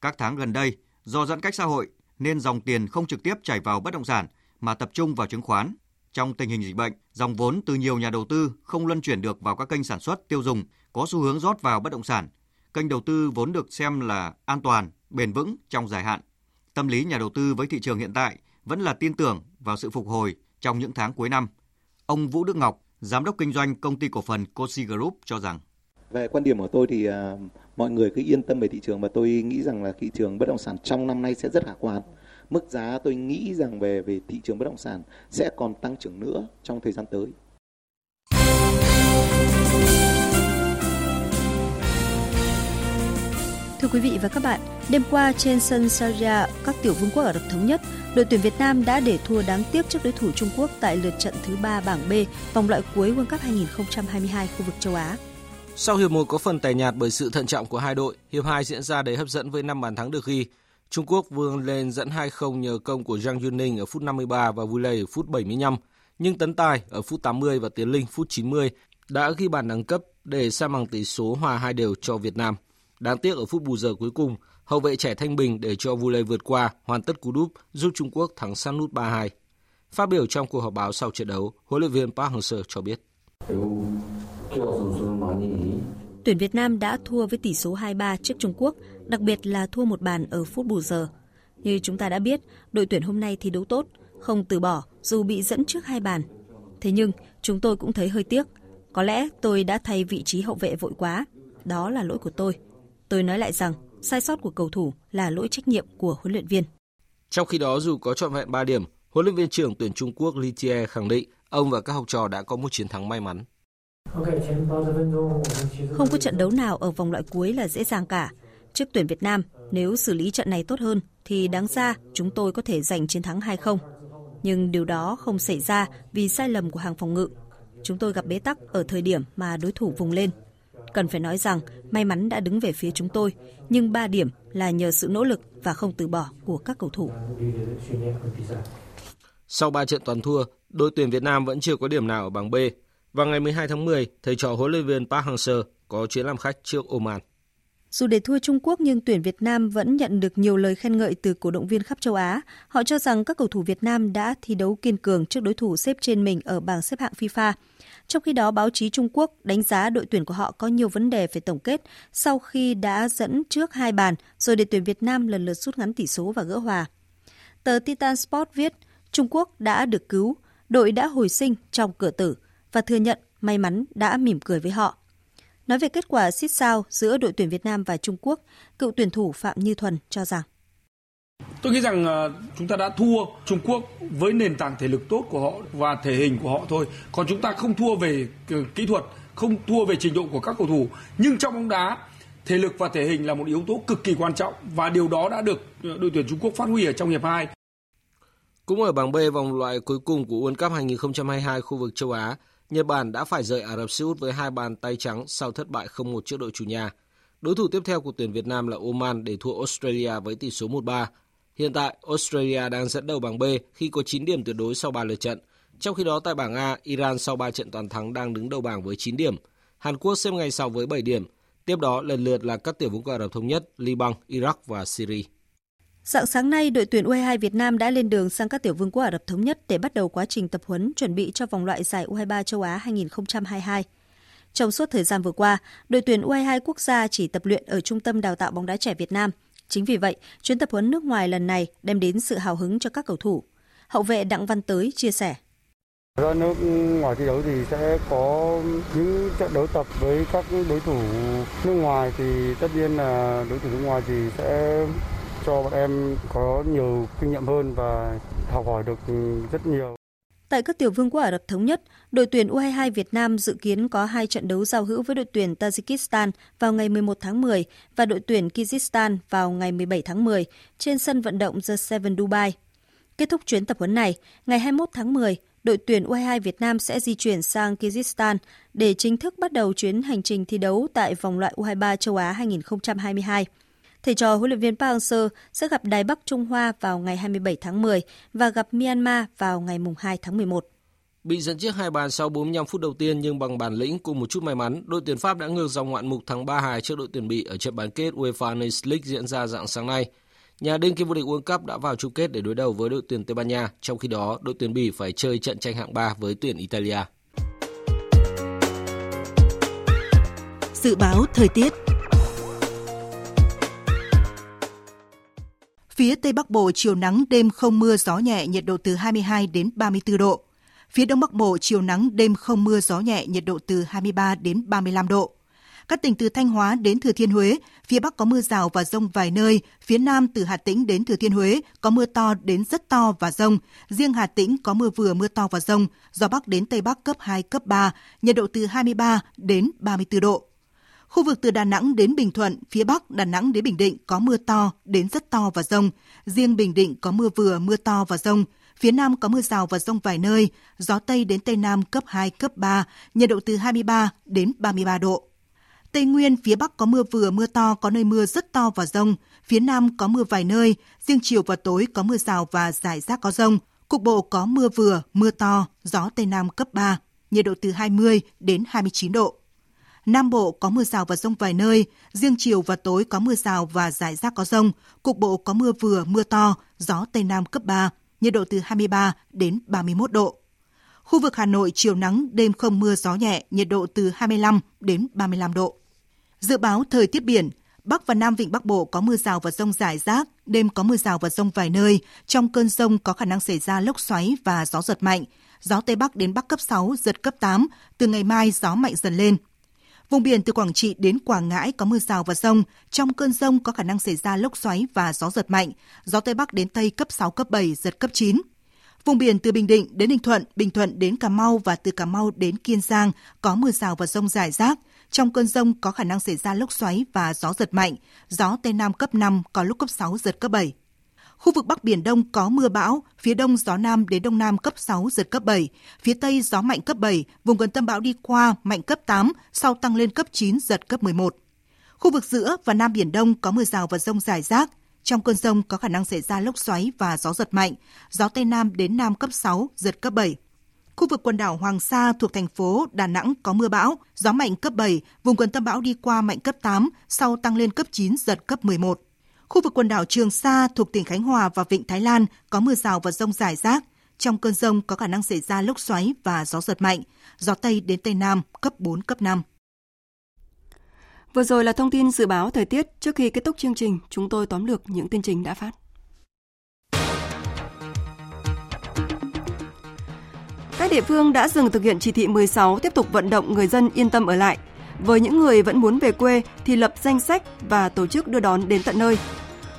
Các tháng gần đây, do giãn cách xã hội nên dòng tiền không trực tiếp chảy vào bất động sản mà tập trung vào chứng khoán. Trong tình hình dịch bệnh, dòng vốn từ nhiều nhà đầu tư không luân chuyển được vào các kênh sản xuất tiêu dùng, có xu hướng rót vào bất động sản. Kênh đầu tư vốn được xem là an toàn, bền vững trong dài hạn. Tâm lý nhà đầu tư với thị trường hiện tại vẫn là tin tưởng vào sự phục hồi trong những tháng cuối năm. Ông Vũ Đức Ngọc, giám đốc kinh doanh công ty cổ phần Cosi Group cho rằng về quan điểm của tôi thì uh, mọi người cứ yên tâm về thị trường và tôi nghĩ rằng là thị trường bất động sản trong năm nay sẽ rất khả quan. Mức giá tôi nghĩ rằng về về thị trường bất động sản sẽ còn tăng trưởng nữa trong thời gian tới. Thưa quý vị và các bạn, đêm qua trên sân Saria, các tiểu vương quốc Ả Rập Thống Nhất, đội tuyển Việt Nam đã để thua đáng tiếc trước đối thủ Trung Quốc tại lượt trận thứ 3 bảng B, vòng loại cuối World Cup 2022 khu vực châu Á. Sau hiệp 1 có phần tẻ nhạt bởi sự thận trọng của hai đội, hiệp 2 diễn ra đầy hấp dẫn với 5 bàn thắng được ghi. Trung Quốc vươn lên dẫn 2-0 nhờ công của Zhang Yuning ở phút 53 và Vuley ở phút 75. nhưng Tấn Tài ở phút 80 và Tiến Linh phút 90 đã ghi bàn đẳng cấp để sa bằng tỷ số hòa hai đều cho Việt Nam. Đáng tiếc ở phút bù giờ cuối cùng, hậu vệ trẻ Thanh Bình để cho Vule vượt qua, hoàn tất cú đúp giúp Trung Quốc thắng sát nút 3-2. Phát biểu trong cuộc họp báo sau trận đấu, huấn luyện viên Park Hang-seo cho biết. Tuyển Việt Nam đã thua với tỷ số 2-3 trước Trung Quốc, đặc biệt là thua một bàn ở phút bù giờ. Như chúng ta đã biết, đội tuyển hôm nay thi đấu tốt, không từ bỏ dù bị dẫn trước hai bàn. Thế nhưng, chúng tôi cũng thấy hơi tiếc. Có lẽ tôi đã thay vị trí hậu vệ vội quá. Đó là lỗi của tôi. Tôi nói lại rằng, sai sót của cầu thủ là lỗi trách nhiệm của huấn luyện viên. Trong khi đó, dù có trọn vẹn 3 điểm, huấn luyện viên trưởng tuyển Trung Quốc Li Tie khẳng định ông và các học trò đã có một chiến thắng may mắn. Không có trận đấu nào ở vòng loại cuối là dễ dàng cả. Trước tuyển Việt Nam, nếu xử lý trận này tốt hơn thì đáng ra chúng tôi có thể giành chiến thắng 2-0. Nhưng điều đó không xảy ra vì sai lầm của hàng phòng ngự. Chúng tôi gặp bế tắc ở thời điểm mà đối thủ vùng lên. Cần phải nói rằng may mắn đã đứng về phía chúng tôi, nhưng 3 điểm là nhờ sự nỗ lực và không từ bỏ của các cầu thủ. Sau 3 trận toàn thua, đội tuyển Việt Nam vẫn chưa có điểm nào ở bảng B. Vào ngày 12 tháng 10, thầy trò huấn luyện viên Park Hang-seo có chuyến làm khách trước Oman. Dù để thua Trung Quốc nhưng tuyển Việt Nam vẫn nhận được nhiều lời khen ngợi từ cổ động viên khắp châu Á. Họ cho rằng các cầu thủ Việt Nam đã thi đấu kiên cường trước đối thủ xếp trên mình ở bảng xếp hạng FIFA. Trong khi đó, báo chí Trung Quốc đánh giá đội tuyển của họ có nhiều vấn đề phải tổng kết sau khi đã dẫn trước hai bàn rồi để tuyển Việt Nam lần lượt rút ngắn tỷ số và gỡ hòa. Tờ Titan Sport viết, Trung Quốc đã được cứu, đội đã hồi sinh trong cửa tử và thừa nhận may mắn đã mỉm cười với họ. Nói về kết quả xít sao giữa đội tuyển Việt Nam và Trung Quốc, cựu tuyển thủ Phạm Như Thuần cho rằng Tôi nghĩ rằng ờ, chúng ta đã thua Trung Quốc với nền tảng thể lực tốt của họ và thể hình của họ thôi. Còn chúng ta không thua về ờ, kỹ thuật, không thua về trình độ của các cầu thủ. Nhưng trong bóng đá, thể lực và thể hình là một yếu tố cực kỳ quan trọng và điều đó đã được ờ, đội tuyển Trung Quốc phát huy ở trong hiệp 2. Cũng ở bảng B vòng loại cuối cùng của World Cup 2022 khu vực châu Á, Nhật Bản đã phải rời Ả Rập Xê Út với hai bàn tay trắng sau thất bại 0-1 trước đội chủ nhà. Đối thủ tiếp theo của tuyển Việt Nam là Oman để thua Australia với tỷ số 1-3. Hiện tại, Australia đang dẫn đầu bảng B khi có 9 điểm tuyệt đối sau 3 lượt trận. Trong khi đó tại bảng A, Iran sau 3 trận toàn thắng đang đứng đầu bảng với 9 điểm. Hàn Quốc xếp ngay sau với 7 điểm. Tiếp đó lần lượt là các tiểu vương quốc Ả Rập Thống Nhất, Liban, Iraq và Syria. Dạng sáng nay, đội tuyển U22 Việt Nam đã lên đường sang các tiểu vương quốc Ả Rập Thống Nhất để bắt đầu quá trình tập huấn chuẩn bị cho vòng loại giải U23 châu Á 2022. Trong suốt thời gian vừa qua, đội tuyển U22 quốc gia chỉ tập luyện ở Trung tâm Đào tạo bóng đá trẻ Việt Nam. Chính vì vậy, chuyến tập huấn nước ngoài lần này đem đến sự hào hứng cho các cầu thủ. Hậu vệ Đặng Văn Tới chia sẻ. Ra nước ngoài thi đấu thì sẽ có những trận đấu tập với các đối thủ nước ngoài thì tất nhiên là đối thủ nước ngoài thì sẽ cho bọn em có nhiều kinh nghiệm hơn và học hỏi được rất nhiều. Tại các tiểu vương quốc Ả Rập Thống Nhất, đội tuyển U22 Việt Nam dự kiến có hai trận đấu giao hữu với đội tuyển Tajikistan vào ngày 11 tháng 10 và đội tuyển Kyrgyzstan vào ngày 17 tháng 10 trên sân vận động The Seven Dubai. Kết thúc chuyến tập huấn này, ngày 21 tháng 10, đội tuyển U22 Việt Nam sẽ di chuyển sang Kyrgyzstan để chính thức bắt đầu chuyến hành trình thi đấu tại vòng loại U23 châu Á 2022. Thầy trò huấn luyện viên Park Hang-seo sẽ gặp Đài Bắc Trung Hoa vào ngày 27 tháng 10 và gặp Myanmar vào ngày 2 tháng 11. Bị dẫn trước hai bàn sau 45 phút đầu tiên nhưng bằng bản lĩnh cùng một chút may mắn, đội tuyển Pháp đã ngược dòng ngoạn mục thắng 3-2 trước đội tuyển Bỉ ở trận bán kết UEFA Nations League diễn ra dạng sáng nay. Nhà đương kim vô địch World Cup đã vào chung kết để đối đầu với đội tuyển Tây Ban Nha, trong khi đó đội tuyển Bỉ phải chơi trận tranh hạng 3 với tuyển Italia. Dự báo thời tiết Phía Tây Bắc Bộ chiều nắng đêm không mưa gió nhẹ nhiệt độ từ 22 đến 34 độ. Phía Đông Bắc Bộ chiều nắng đêm không mưa gió nhẹ nhiệt độ từ 23 đến 35 độ. Các tỉnh từ Thanh Hóa đến Thừa Thiên Huế, phía Bắc có mưa rào và rông vài nơi, phía Nam từ Hà Tĩnh đến Thừa Thiên Huế có mưa to đến rất to và rông. Riêng Hà Tĩnh có mưa vừa mưa to và rông, gió Bắc đến Tây Bắc cấp 2, cấp 3, nhiệt độ từ 23 đến 34 độ. Khu vực từ Đà Nẵng đến Bình Thuận, phía Bắc Đà Nẵng đến Bình Định có mưa to đến rất to và rông. Riêng Bình Định có mưa vừa, mưa to và rông. Phía Nam có mưa rào và rông vài nơi, gió Tây đến Tây Nam cấp 2, cấp 3, nhiệt độ từ 23 đến 33 độ. Tây Nguyên, phía Bắc có mưa vừa, mưa to, có nơi mưa rất to và rông. Phía Nam có mưa vài nơi, riêng chiều và tối có mưa rào và rải rác có rông. Cục bộ có mưa vừa, mưa to, gió Tây Nam cấp 3, nhiệt độ từ 20 đến 29 độ. Nam Bộ có mưa rào và rông vài nơi, riêng chiều và tối có mưa rào và rải rác có rông, cục bộ có mưa vừa, mưa to, gió Tây Nam cấp 3, nhiệt độ từ 23 đến 31 độ. Khu vực Hà Nội chiều nắng, đêm không mưa gió nhẹ, nhiệt độ từ 25 đến 35 độ. Dự báo thời tiết biển, Bắc và Nam Vịnh Bắc Bộ có mưa rào và rông rải rác, đêm có mưa rào và rông vài nơi. Trong cơn rông có khả năng xảy ra lốc xoáy và gió giật mạnh. Gió Tây Bắc đến Bắc cấp 6, giật cấp 8. Từ ngày mai gió mạnh dần lên. Vùng biển từ Quảng Trị đến Quảng Ngãi có mưa rào và rông. Trong cơn rông có khả năng xảy ra lốc xoáy và gió giật mạnh. Gió Tây Bắc đến Tây cấp 6, cấp 7, giật cấp 9. Vùng biển từ Bình Định đến Ninh Thuận, Bình Thuận đến Cà Mau và từ Cà Mau đến Kiên Giang có mưa rào và rông rải rác. Trong cơn rông có khả năng xảy ra lốc xoáy và gió giật mạnh. Gió Tây Nam cấp 5, có lúc cấp 6, giật cấp 7. Khu vực Bắc Biển Đông có mưa bão, phía đông gió Nam đến Đông Nam cấp 6, giật cấp 7, phía Tây gió mạnh cấp 7, vùng gần tâm bão đi qua mạnh cấp 8, sau tăng lên cấp 9, giật cấp 11. Khu vực giữa và Nam Biển Đông có mưa rào và rông rải rác. Trong cơn rông có khả năng xảy ra lốc xoáy và gió giật mạnh, gió Tây Nam đến Nam cấp 6, giật cấp 7. Khu vực quần đảo Hoàng Sa thuộc thành phố Đà Nẵng có mưa bão, gió mạnh cấp 7, vùng gần tâm bão đi qua mạnh cấp 8, sau tăng lên cấp 9, giật cấp 11. Khu vực quần đảo Trường Sa thuộc tỉnh Khánh Hòa và Vịnh Thái Lan có mưa rào và rông rải rác. Trong cơn rông có khả năng xảy ra lốc xoáy và gió giật mạnh, gió Tây đến Tây Nam cấp 4, cấp 5. Vừa rồi là thông tin dự báo thời tiết. Trước khi kết thúc chương trình, chúng tôi tóm lược những tin chính đã phát. Các địa phương đã dừng thực hiện chỉ thị 16 tiếp tục vận động người dân yên tâm ở lại. Với những người vẫn muốn về quê thì lập danh sách và tổ chức đưa đón đến tận nơi.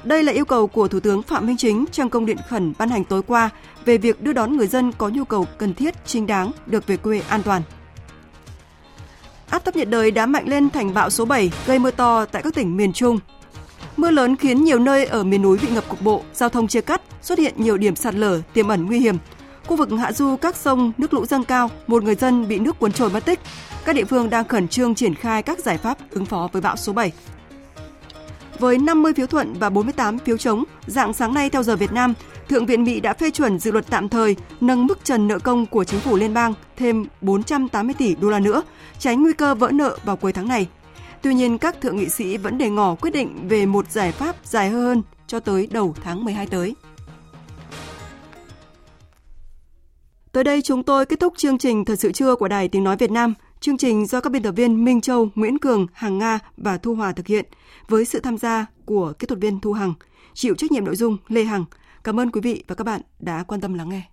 Đây là yêu cầu của Thủ tướng Phạm Minh Chính trong công điện khẩn ban hành tối qua về việc đưa đón người dân có nhu cầu cần thiết, chính đáng được về quê an toàn. Áp thấp nhiệt đới đã mạnh lên thành bão số 7, gây mưa to tại các tỉnh miền Trung. Mưa lớn khiến nhiều nơi ở miền núi bị ngập cục bộ, giao thông chia cắt, xuất hiện nhiều điểm sạt lở tiềm ẩn nguy hiểm. Khu vực hạ du các sông nước lũ dâng cao, một người dân bị nước cuốn trôi mất tích. Các địa phương đang khẩn trương triển khai các giải pháp ứng phó với bão số 7. Với 50 phiếu thuận và 48 phiếu chống, dạng sáng nay theo giờ Việt Nam, Thượng viện Mỹ đã phê chuẩn dự luật tạm thời nâng mức trần nợ công của chính phủ liên bang thêm 480 tỷ đô la nữa, tránh nguy cơ vỡ nợ vào cuối tháng này. Tuy nhiên, các thượng nghị sĩ vẫn đề ngỏ quyết định về một giải pháp dài hơn cho tới đầu tháng 12 tới. Tới đây chúng tôi kết thúc chương trình Thật sự trưa của Đài Tiếng Nói Việt Nam. Chương trình do các biên tập viên Minh Châu, Nguyễn Cường, Hằng Nga và Thu Hòa thực hiện với sự tham gia của kỹ thuật viên Thu Hằng, chịu trách nhiệm nội dung Lê Hằng. Cảm ơn quý vị và các bạn đã quan tâm lắng nghe.